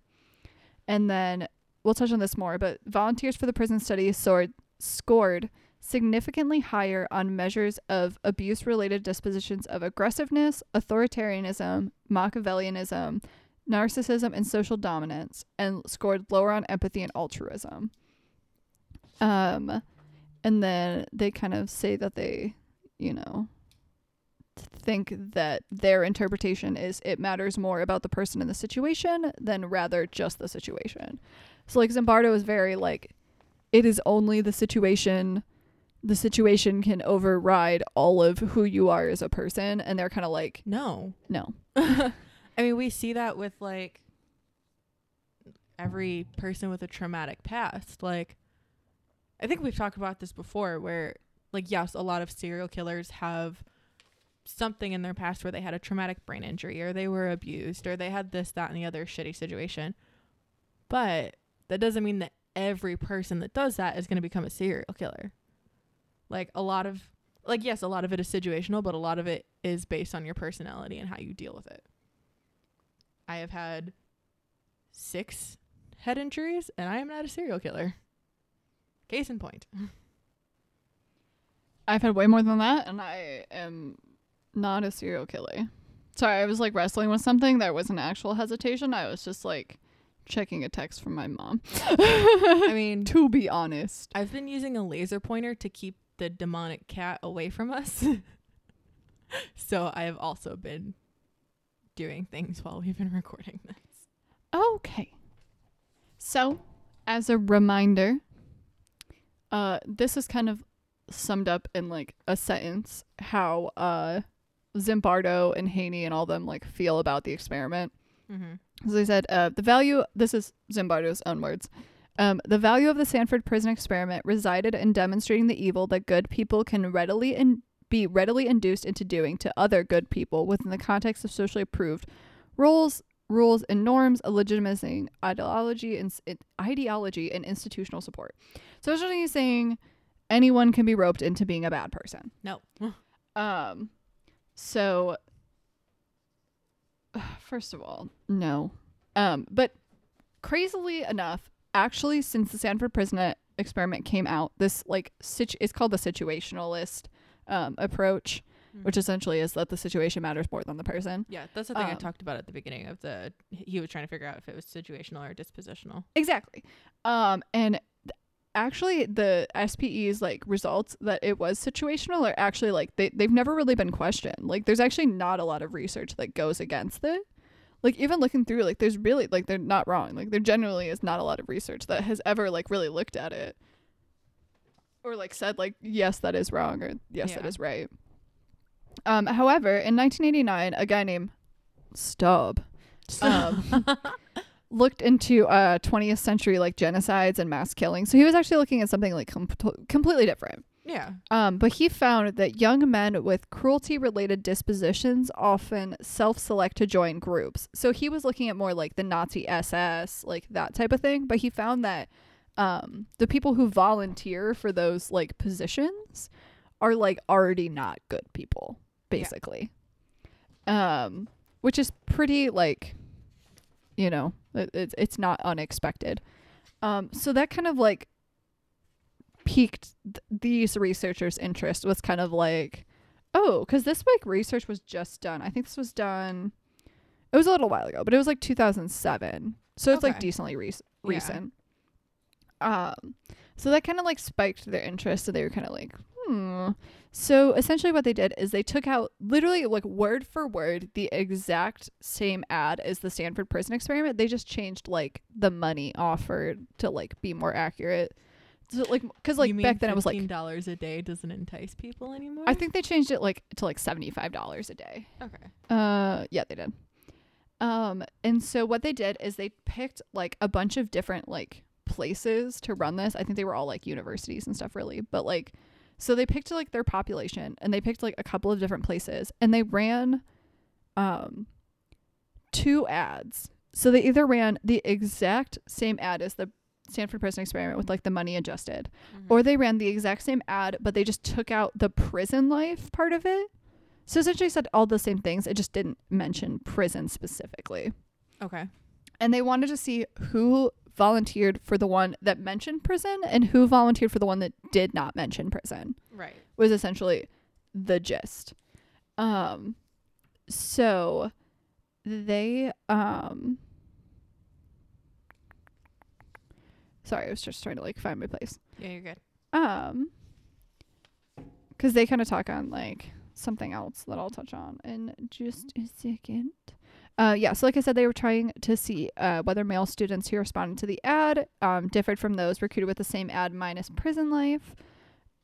And then we'll touch on this more, but volunteers for the prison study soared, scored significantly higher on measures of abuse related dispositions of aggressiveness, authoritarianism, Machiavellianism, narcissism, and social dominance, and scored lower on empathy and altruism. Um, and then they kind of say that they, you know, think that their interpretation is it matters more about the person in the situation than rather just the situation. So like Zimbardo is very like it is only the situation the situation can override all of who you are as a person and they're kind of like No. no. [laughs] I mean, we see that with like every person with a traumatic past. Like, I think we've talked about this before where, like, yes, a lot of serial killers have something in their past where they had a traumatic brain injury or they were abused or they had this, that, and the other shitty situation. But that doesn't mean that every person that does that is going to become a serial killer. Like, a lot of, like, yes, a lot of it is situational, but a lot of it is based on your personality and how you deal with it. I have had six head injuries and I am not a serial killer. Case in point. [laughs] I've had way more than that and I am not a serial killer. Sorry, I was like wrestling with something. There was an actual hesitation. I was just like checking a text from my mom. I [laughs] mean, to be honest. I've been using a laser pointer to keep the demonic cat away from us. [laughs] so I have also been doing things while we've been recording this. Okay. So, as a reminder, uh this is kind of summed up in like a sentence how uh Zimbardo and Haney and all them like feel about the experiment. Mm-hmm. So they said, uh, the value, this is Zimbardo's own words. Um, the value of the Stanford prison experiment resided in demonstrating the evil that good people can readily and be readily induced into doing to other good people within the context of socially approved rules, rules and norms, a legitimizing ideology and s- ideology and institutional support. So essentially, he's saying anyone can be roped into being a bad person. No. Um, so [sighs] first of all, no. Um, but crazily enough, actually, since the Stanford prison experiment came out, this like situ- it's called the situationalist um approach, which essentially is that the situation matters more than the person. yeah, that's the thing I um, talked about at the beginning of the. He was trying to figure out if it was situational or dispositional. Exactly. Um, and actually, the SPE's like results that it was situational are actually like they they've never really been questioned. Like, there's actually not a lot of research that goes against it. Like, even looking through, like, there's really like they're not wrong. Like, there generally is not a lot of research that has ever like really looked at it or like said like yes that is wrong or yes that Yeah. is right. Um, however, in 1989, a guy named Staub [laughs] um, looked into uh 20th century like genocides and mass killings. So he was actually looking at something like com- completely different. yeah. Um, but he found that young men with cruelty related dispositions often self select to join groups. So he was looking at more like the Nazi SS, like that type of thing. But he found that um, the people who volunteer for those like positions are like already not good people, Yeah. basically. Um, which is pretty like, you know, it's it's not unexpected. Um, so that kind of like piqued th- these researchers' interest was kind of like, oh, because this like research was just done. I think this was done. It was a little while ago, but it was like 2007, so it's like Okay. decently rec- Yeah. recent. Um, so that kind of like spiked their interest, and they were kind of like, hmm. So essentially, what they did is they took out literally like word for word the exact same ad as the Stanford prison experiment. They just changed like the money offered to like be more accurate. So like, because like back then it was like dollars a day doesn't entice people anymore. I think they changed it like to like seventy five dollars a day. Okay. Uh, yeah, they did. Um, and so what they did is they picked like a bunch of different like places to run this. I think they were all like universities and stuff, really. But like, so they picked like their population and they picked like a couple of different places and they ran, um, two ads. So they either ran the exact same ad as the Stanford Prison Experiment with like the money adjusted, Mhm. or they ran the exact same ad, but they just took out the prison life part of it. So essentially said all the same things. It just didn't mention prison specifically. okay. And they wanted to see who volunteered for the one that mentioned prison and who volunteered for the one that did not mention prison Right. was essentially the gist. Um so they um sorry, I was just trying to like find my place. Yeah, you're good. Um cuz they kind of talk on like something else that I'll touch on in just a second. Uh, yeah, so like I said, they were trying to see uh, whether male students who responded to the ad um, differed from those recruited with the same ad minus prison life.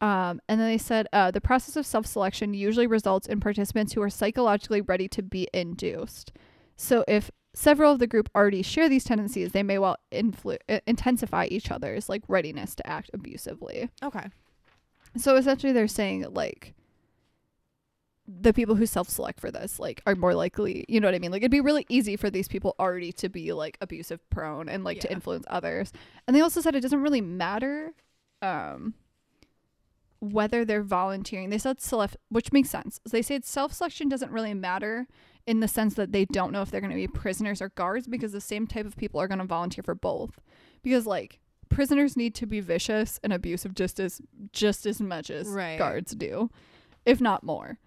Um, and then they said uh, the process of self selection usually results in participants who are psychologically ready to be induced. So if several of the group already share these tendencies, they may well influ- intensify each other's like readiness to act abusively. Okay. So essentially, they're saying like the people who self select for this like are more likely, you know what I mean? Like it'd be really easy for these people already to be like abusive prone and like to influence others. And they also said it doesn't really matter um whether they're volunteering. They said select which makes sense. They said self selection doesn't really matter in the sense that they don't know if they're going to be prisoners or guards because the same type of people are going to volunteer for both. Because like prisoners need to be vicious and abusive just as just as much as Right. guards do, if not more.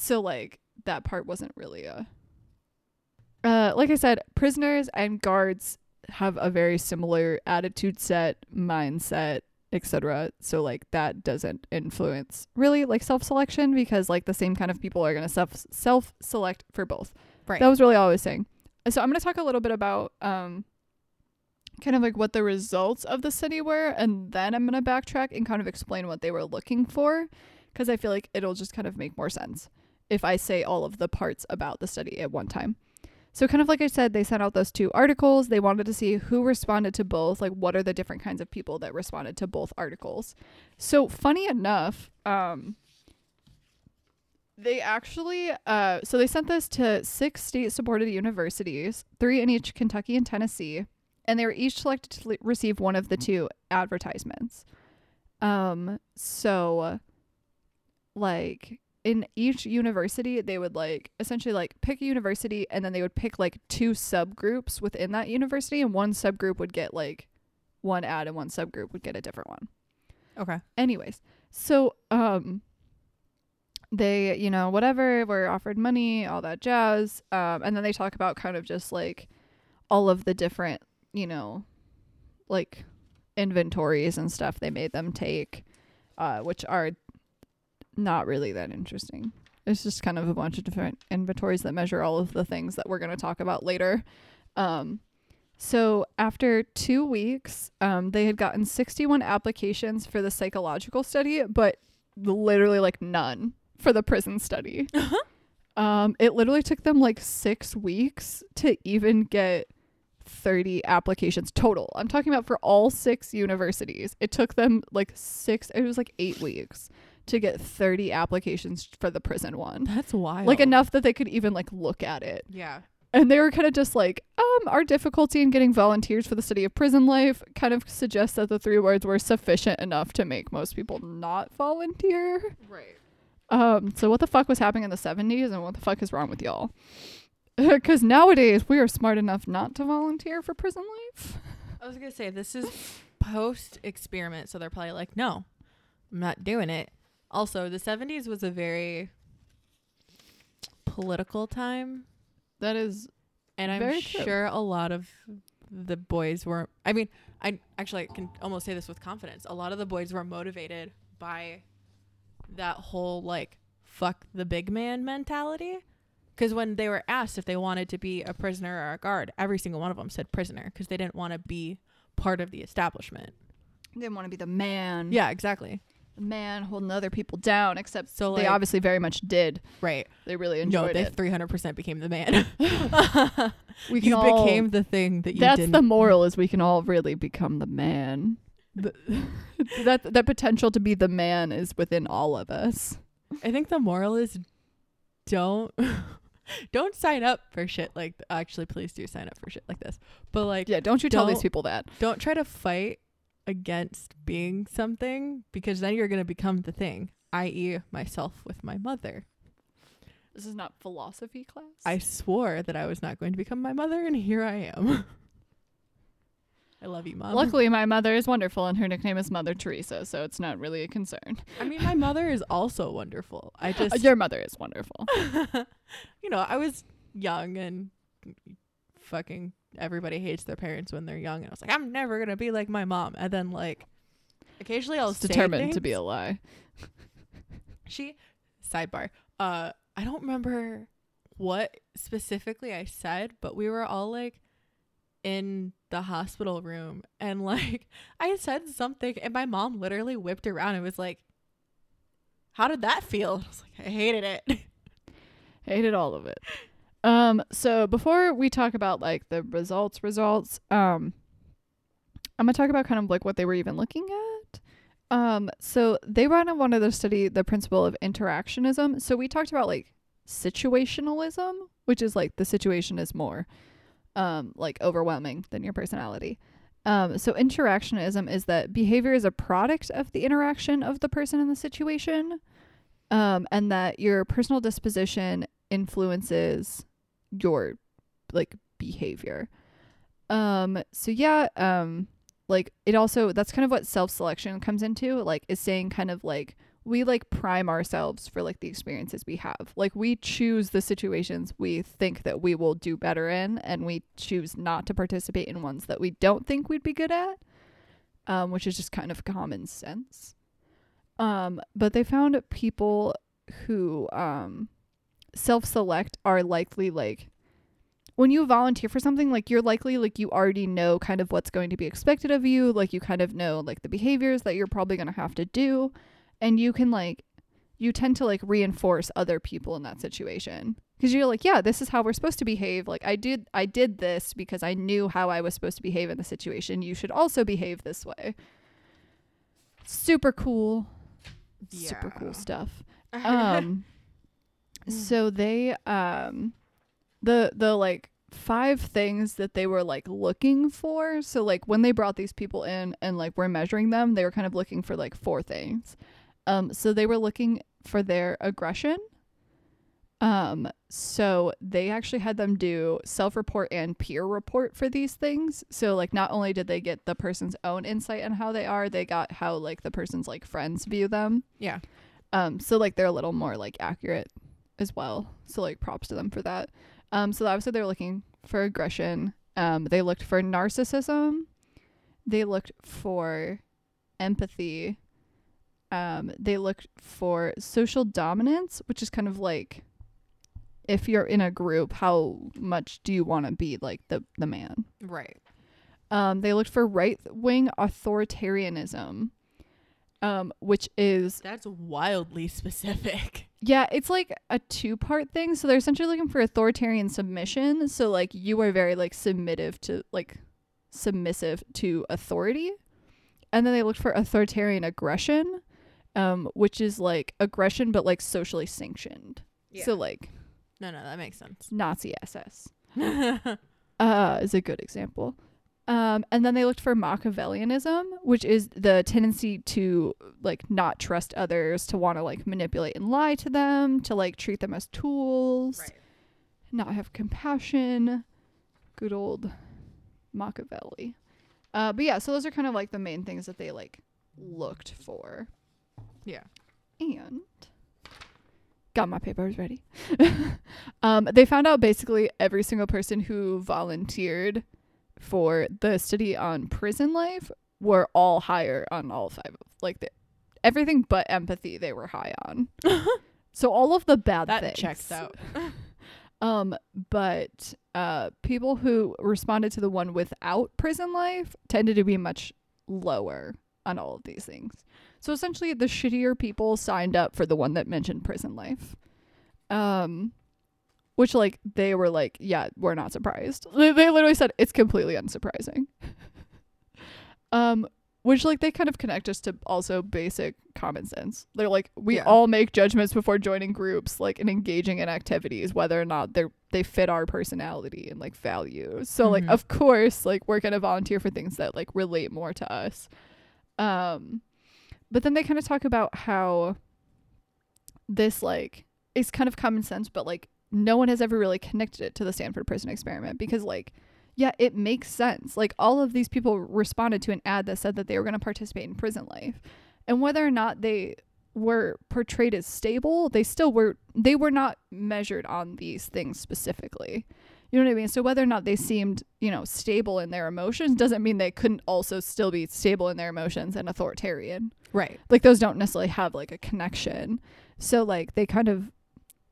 So like that part wasn't really a uh like I said, prisoners and guards have a very similar attitude set, mindset, etc. So like that doesn't influence really like self-selection because like the same kind of people are going to self self-select for both. Right. That was really all I was saying. So I'm going to talk a little bit about um kind of like what the results of the study were and then I'm going to backtrack and kind of explain what they were looking for because I feel like it'll just kind of make more sense if I say all of the parts about the study at one time. So kind of like I said, they sent out those two articles. They wanted to see who responded to both, like what are the different kinds of people that responded to both articles. So funny enough, um they actually uh so they sent this to six state supported universities, three in each Kentucky and Tennessee, and they were each selected to le- receive one of the two advertisements. Um so like in each university they would like essentially like pick a university and then they would pick like two subgroups within that university and one subgroup would get like one ad and one subgroup would get a different one Okay. anyways so um they you know whatever were offered money all that jazz um and then they talk about kind of just like all of the different you know like inventories and stuff they made them take uh which are not really that interesting it's just kind of a bunch of different inventories that measure all of the things that we're going to talk about later um so after two weeks, um, they had gotten 61 applications for the psychological study, but literally like none for the prison study. um, it literally took them like six weeks to even get 30 applications total. I'm talking about for all six universities. It took them like six, it was like eight weeks to get 30 applications for the prison one. That's wild. Like enough that they could even like look at it Yeah. and they were kind of just like um our difficulty in getting volunteers for the study of prison life kind of suggests that the three words were sufficient enough to make most people not volunteer Right. um so what the fuck was happening in the 70s and what the fuck is wrong with y'all [laughs] because nowadays we are smart enough not to volunteer for prison life I was gonna say this is post experiment, so they're probably like, no, I'm not doing it. Also, the '70s was a very political time, that is and I'm Very true. sure a lot of the boys were. I mean, I actually can almost say this with confidence. A lot of the boys were motivated by that whole like fuck the big man mentality. Because when they were asked if they wanted to be a prisoner or a guard, every single one of them said prisoner because they didn't want to be part of the establishment. they didn't want to be the man Yeah, exactly. Man holding other people down except So they like, obviously very much did right. they really enjoyed it. No, they it 300% became the man. [laughs] [laughs] we can you all became the thing that you that's didn't. the moral is we can all really become the man the, [laughs] that that potential to be the man is within all of us I think the moral is don't don't sign up for shit like actually please do sign up for shit like this. But like Yeah, don't you tell these Don't- people that. don't try to fight against being something because then you're going to become the thing, i.e., myself with my mother. This is not philosophy class. I swore that I was not going to become my mother, and here I am. [laughs] I love you, mom. Luckily, my mother is wonderful, and her nickname is Mother Teresa, so it's not really a concern. I mean, my mother is also wonderful. I [laughs] just, Your mother is wonderful. [laughs] you know, I was young and fucking everybody hates their parents when they're young, and I was like, I'm never gonna be like my mom. And then like, occasionally I'll It's determined to be a lie. She sidebar. Uh I don't remember what specifically I said, but we were all like in the hospital room and [laughs] like I said something and my mom literally whipped around and was like how did that feel? I was like, I hated it. [laughs] Hated all of it. Um, so before we talk about like the results, results, um, I'm gonna talk about kind of like what they were even looking at. Um, so they wanted wanted to study the principle of interactionism. So we talked about like situationalism, which is like the situation is more um like overwhelming than your personality. Um, so interactionism is that behavior is a product of the interaction of the person in the situation. Um, and that your personal disposition influences your like behavior. Um, so yeah, um, like it also that's kind of what self-selection comes into, like is saying kind of like we like prime ourselves for like the experiences we have. Like we choose the situations we think that we will do better in and we choose not to participate in ones that we don't think we'd be good at. Um, which is just kind of common sense. Um, but they found people who um self-select are likely like when you volunteer for something like you're likely like you already know kind of what's going to be expected of you like you kind of know like the behaviors that you're probably going to have to do and you can like you tend to like reinforce other people in that situation. Because you're like yeah this is how we're supposed to behave. Like i did i did this because i knew how i was supposed to behave in the situation. You should also behave this way. Super cool. Super cool stuff. [laughs] Um so they um the the like five things that they were like looking for so like when they brought these people in and like we're measuring them they were kind of looking for like four things. Um so they were looking for their aggression. Um so they actually had them do self-report and peer report for these things. So like not only did they get the person's own insight on how they are they got how like the person's like friends view them. Yeah. um, so like they're a little more like accurate as well. So like props to them for that. Um, so obviously they're looking for aggression. Um, they looked for narcissism. They looked for empathy. Um, they looked for social dominance, which is kind of like if you're in a group, how much do you want to be like the the man? Right. Um, they looked for right wing authoritarianism, um, which is That's wildly specific. Yeah, it's like a two part thing. So they're essentially looking for authoritarian submission. So like you are very like submissive to like submissive to authority. And then they looked for authoritarian aggression, um, which is like aggression but like socially sanctioned. Yeah. So like no, no, that makes sense. Nazi SS. [laughs] uh is a good example. Um, and then they looked for Machiavellianism, which is the tendency to like not trust others, to want to like manipulate and lie to them, to like treat them as tools, Right. not have compassion. Good old Machiavelli. Uh, but yeah, so those are kind of like the main things that they like looked for. Yeah. And got my papers ready. [laughs] um, they found out basically every single person who volunteered for the study on prison life were all higher on all five of like the, everything but empathy they were high on. [laughs] so all of the bad That things checks out. [laughs] [laughs] um, but uh, people who responded to the one without prison life tended to be much lower on all of these things. So essentially, the shittier people signed up for the one that mentioned prison life. Um, which like they were like, yeah, we're not surprised. They, they literally said it's completely unsurprising. [laughs] um, which like they kind of connect us to also basic common sense. They're like we Yeah. all make judgments before joining groups, like and engaging in activities, whether or not they're they fit our personality and like values. So like Mhm. of course, like we're gonna volunteer for things that like relate more to us. Um, but then they kind of talk about how this like is kind of common sense, but like no one has ever really connected it to the Stanford Prison Experiment because like yeah, it makes sense. Like all of these people responded to an ad that said that they were going to participate in prison life. And whether or not they were portrayed as stable, they still were they were not measured on these things specifically. You know what I mean? So whether or not they seemed, you know, stable in their emotions doesn't mean they couldn't also still be stable in their emotions and authoritarian Right. like those don't necessarily have like a connection so like they kind of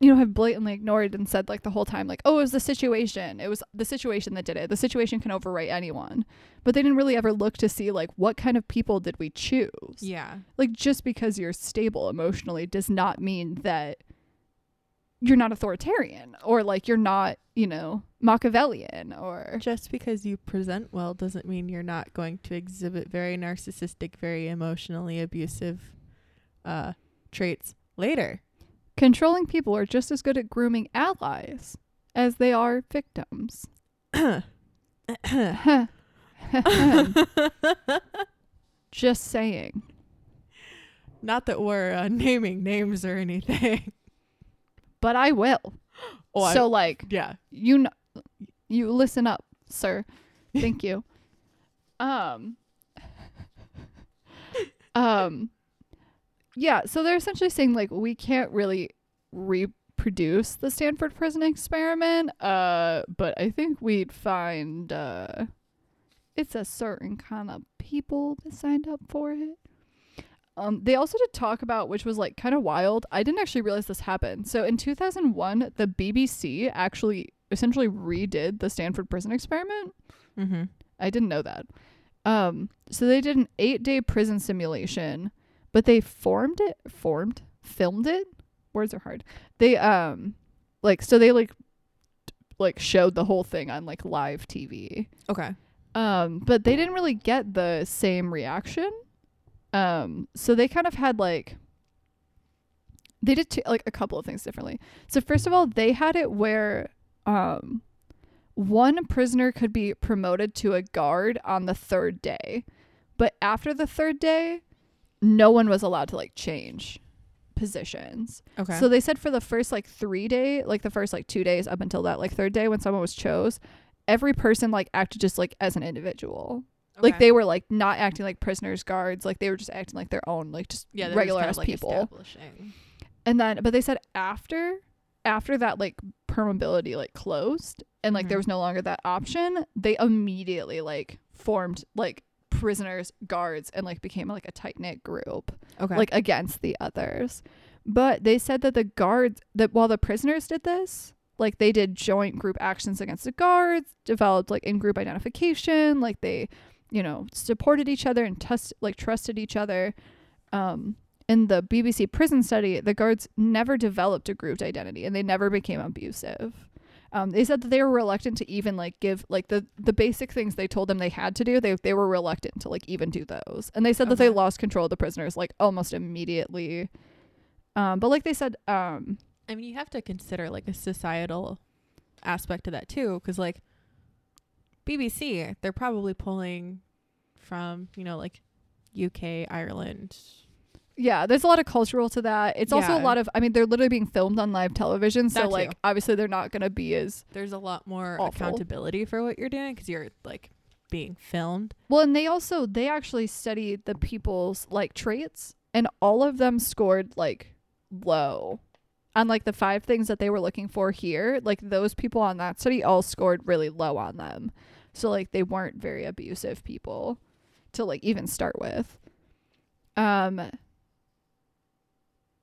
you know have blatantly ignored and said like the whole time like oh it was the situation it was the situation that did it the situation can overwrite anyone but they didn't really ever look to see like what kind of people did we choose Yeah. like just because you're stable emotionally does not mean that you're not authoritarian or like you're not you know machiavellian or Just because you present well doesn't mean you're not going to exhibit very narcissistic, very emotionally abusive uh traits later. Controlling people are just as good at grooming allies as they are victims [coughs] Just saying. Not that we're uh, naming names or anything. But I will. [gasps] Oh, I- so like yeah. you know, you listen up, sir. Thank you. [laughs] Um [laughs] Um Yeah, so they're essentially saying like we can't really reproduce the Stanford prison experiment, uh but I think we'd find uh it's a certain kind of people that signed up for it. Um, they also did talk about, which was like kind of wild. I didn't actually realize this happened. So in 2001, the BBC actually essentially redid the Stanford prison experiment. Mm-hmm. I didn't know that. Um, so they did an eight day prison simulation, but they formed it, formed, filmed it. Words are hard. They um, like so they like, like showed the whole thing on like live TV. Okay. Um, but they didn't really get the same reaction. Um, so they kind of had like they did two, like a couple of things differently. So first of all, they had it where um one prisoner could be promoted to a guard on the third day. But after the third day, no one was allowed to like change positions. Okay. So they said for the first like three day, like the first like two days up until that like third day when someone was chose, every person like acted just like as an individual. Okay. Like they were like not acting like prisoners guards, like they were just acting like their own, like just yeah, were just regular kind of, like, people. And then but they said after after that like permeability like closed and like there Mhm. was no longer that option, they immediately like formed like prisoners guards and like became like a tight knit group Okay. like against the others. But they said that the guards that while the prisoners did this, like they did joint group actions against the guards, developed like in group identification, like they, you know, supported each other and test like trusted each other. Um in the BBC prison study, the guards never developed a grouped identity and they never became abusive. Um, they said that they were reluctant to even like give like the the basic things they told them they had to do. They they were reluctant to like even do those, and they said that they lost control of the prisoners like almost immediately. Um, but like they said, um, I mean, you have to consider like a societal aspect to that too, because like BBC, they're probably pulling from you know like UK, Ireland. Yeah, there's a lot of cultural to that. It's also a Yeah. lot of. I mean, they're literally being filmed on live television, so That too. like obviously they're not gonna be as There's a lot more Awful. accountability for what you're doing because you're like being filmed. Well, and they also they actually studied the people's like traits, and all of them scored like low. On like the five things that they were looking for here, like those people on that study all scored really low on them. So like they weren't very abusive people to like even start with. Um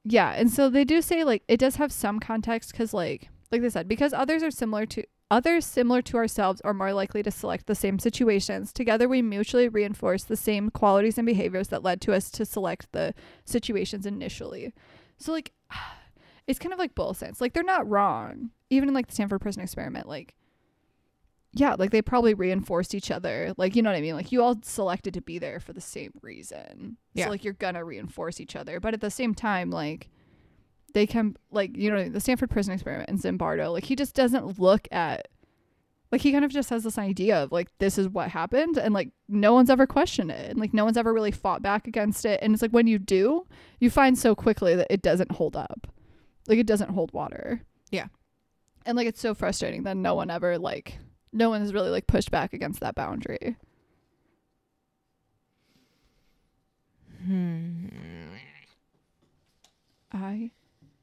Yeah, and so they do say like it does have some context cuz like like they said because others are similar to Others similar to ourselves are more likely to select the same situations. Together, we mutually reinforce the same qualities and behaviors that led to us to select the situations initially. So, like, [sighs] it's kind of like both sense. Like, they're not wrong. Even in like the Stanford Prison Experiment, like, yeah, like they probably reinforced each other. Like, you know what I mean? Like you all selected to be there for the same reason. Yeah. So like you're gonna reinforce each other. But at the same time, like they can like, you know, the Stanford prison experiment and Zimbardo, like he just doesn't look at like he kind of just has this idea of like this is what happened and like no one's ever questioned it and like no one's ever really fought back against it and it's like when you do you find so quickly that it doesn't hold up like it doesn't hold water Yeah. and like it's so frustrating that no one ever like no one has really like pushed back against that boundary. Hmm. i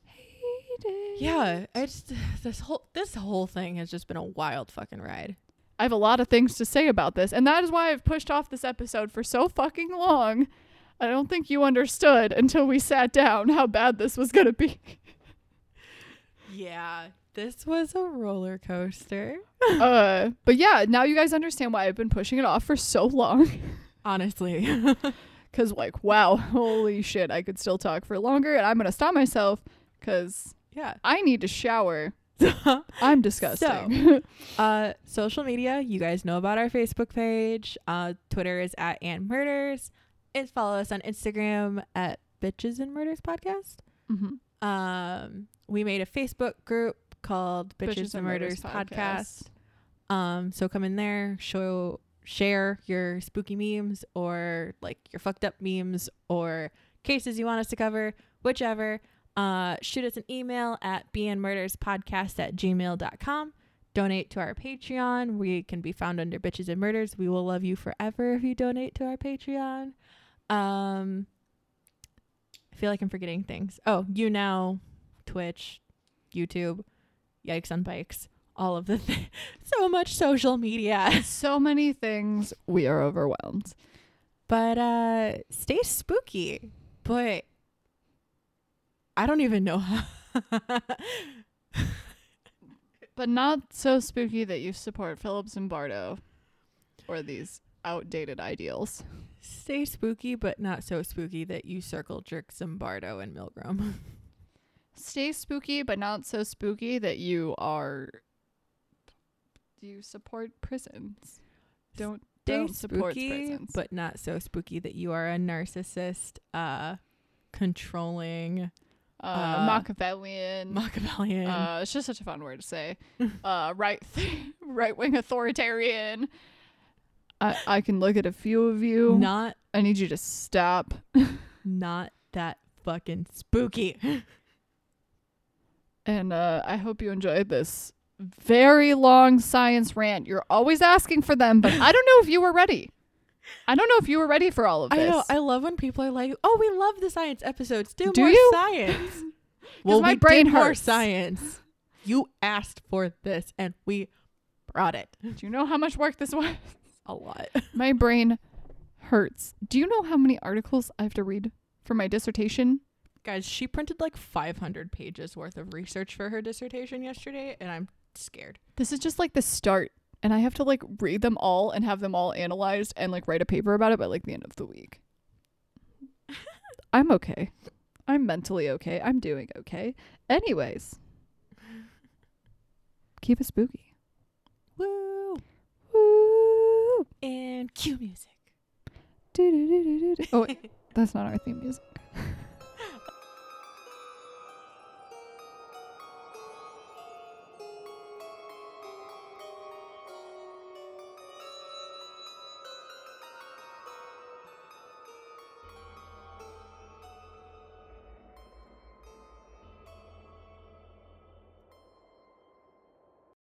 hate it. Yeah, I just this whole this whole thing has just been a wild fucking ride. i have a lot of things to say about this and that is why i've pushed off this episode for so fucking long. I don't think you understood until we sat down how bad this was going to be. [laughs] Yeah, this was a roller coaster. uh but yeah now you guys understand why i've been pushing it off for so long [laughs] Honestly. [laughs] because like wow holy shit i could still talk for longer and i'm gonna stop myself because yeah. i need to shower [laughs] i'm disgusting uh social media, you guys know about our Facebook page. Uh Twitter is at and murders. And follow us on Instagram at Bitches and Murders Podcast. Mhm. Um we made a Facebook group called Bitches, and Murders, Podcast. Um, so come in there, show share your spooky memes or like your fucked up memes or cases you want us to cover, whichever. Uh, shoot us an email at bnmurderspodcast at gmail.com. Donate to our Patreon. We can be found under Bitches and Murders. We will love you forever if you donate to our Patreon. Um, I feel like I'm forgetting things. Oh, you now, Twitch, YouTube, Yikes on Bikes, all of the th- [laughs] so much social media. [laughs] so many things we are overwhelmed But uh stay spooky. But I don't even know how [laughs] but not so spooky that you support Philip Zimbardo or these outdated ideals stay spooky, but not so spooky that you circle jerk Zimbardo and Milgram. Stay spooky but not so spooky that you are do you support prisons don't Stay don't support spooky, prisons but not so spooky that you are a narcissist, uh controlling uh, uh, machiavellian Machiavellian. Uh, it's just such a fun word to say. [laughs] uh, right, [laughs] right wing authoritarian. I I can look at a few of you. not I need you to stop. [laughs] not that fucking spooky. And uh, I hope you enjoyed this very long science rant. You're always asking for them, but I don't know if you were ready. I don't know if you were ready for all of this. I know. I love when people are like, "Oh, we love the science episodes. Do, Do more you? science." [laughs] [laughs] well, my we brain did more hurts. science. You asked for this, and we brought it. Do you know how much work this [laughs] was? A lot. My brain hurts. Do you know how many articles I have to read for my dissertation? Guys, she printed like 500 pages worth of research for her dissertation yesterday, and I'm scared. This is just like the start. And I have to like read them all and have them all analyzed and like write a paper about it by like the end of the week. I'm okay. I'm mentally okay. I'm doing okay. Anyways, keep it spooky. Woo! Woo! And cue music. Oh, wait, that's not our theme music.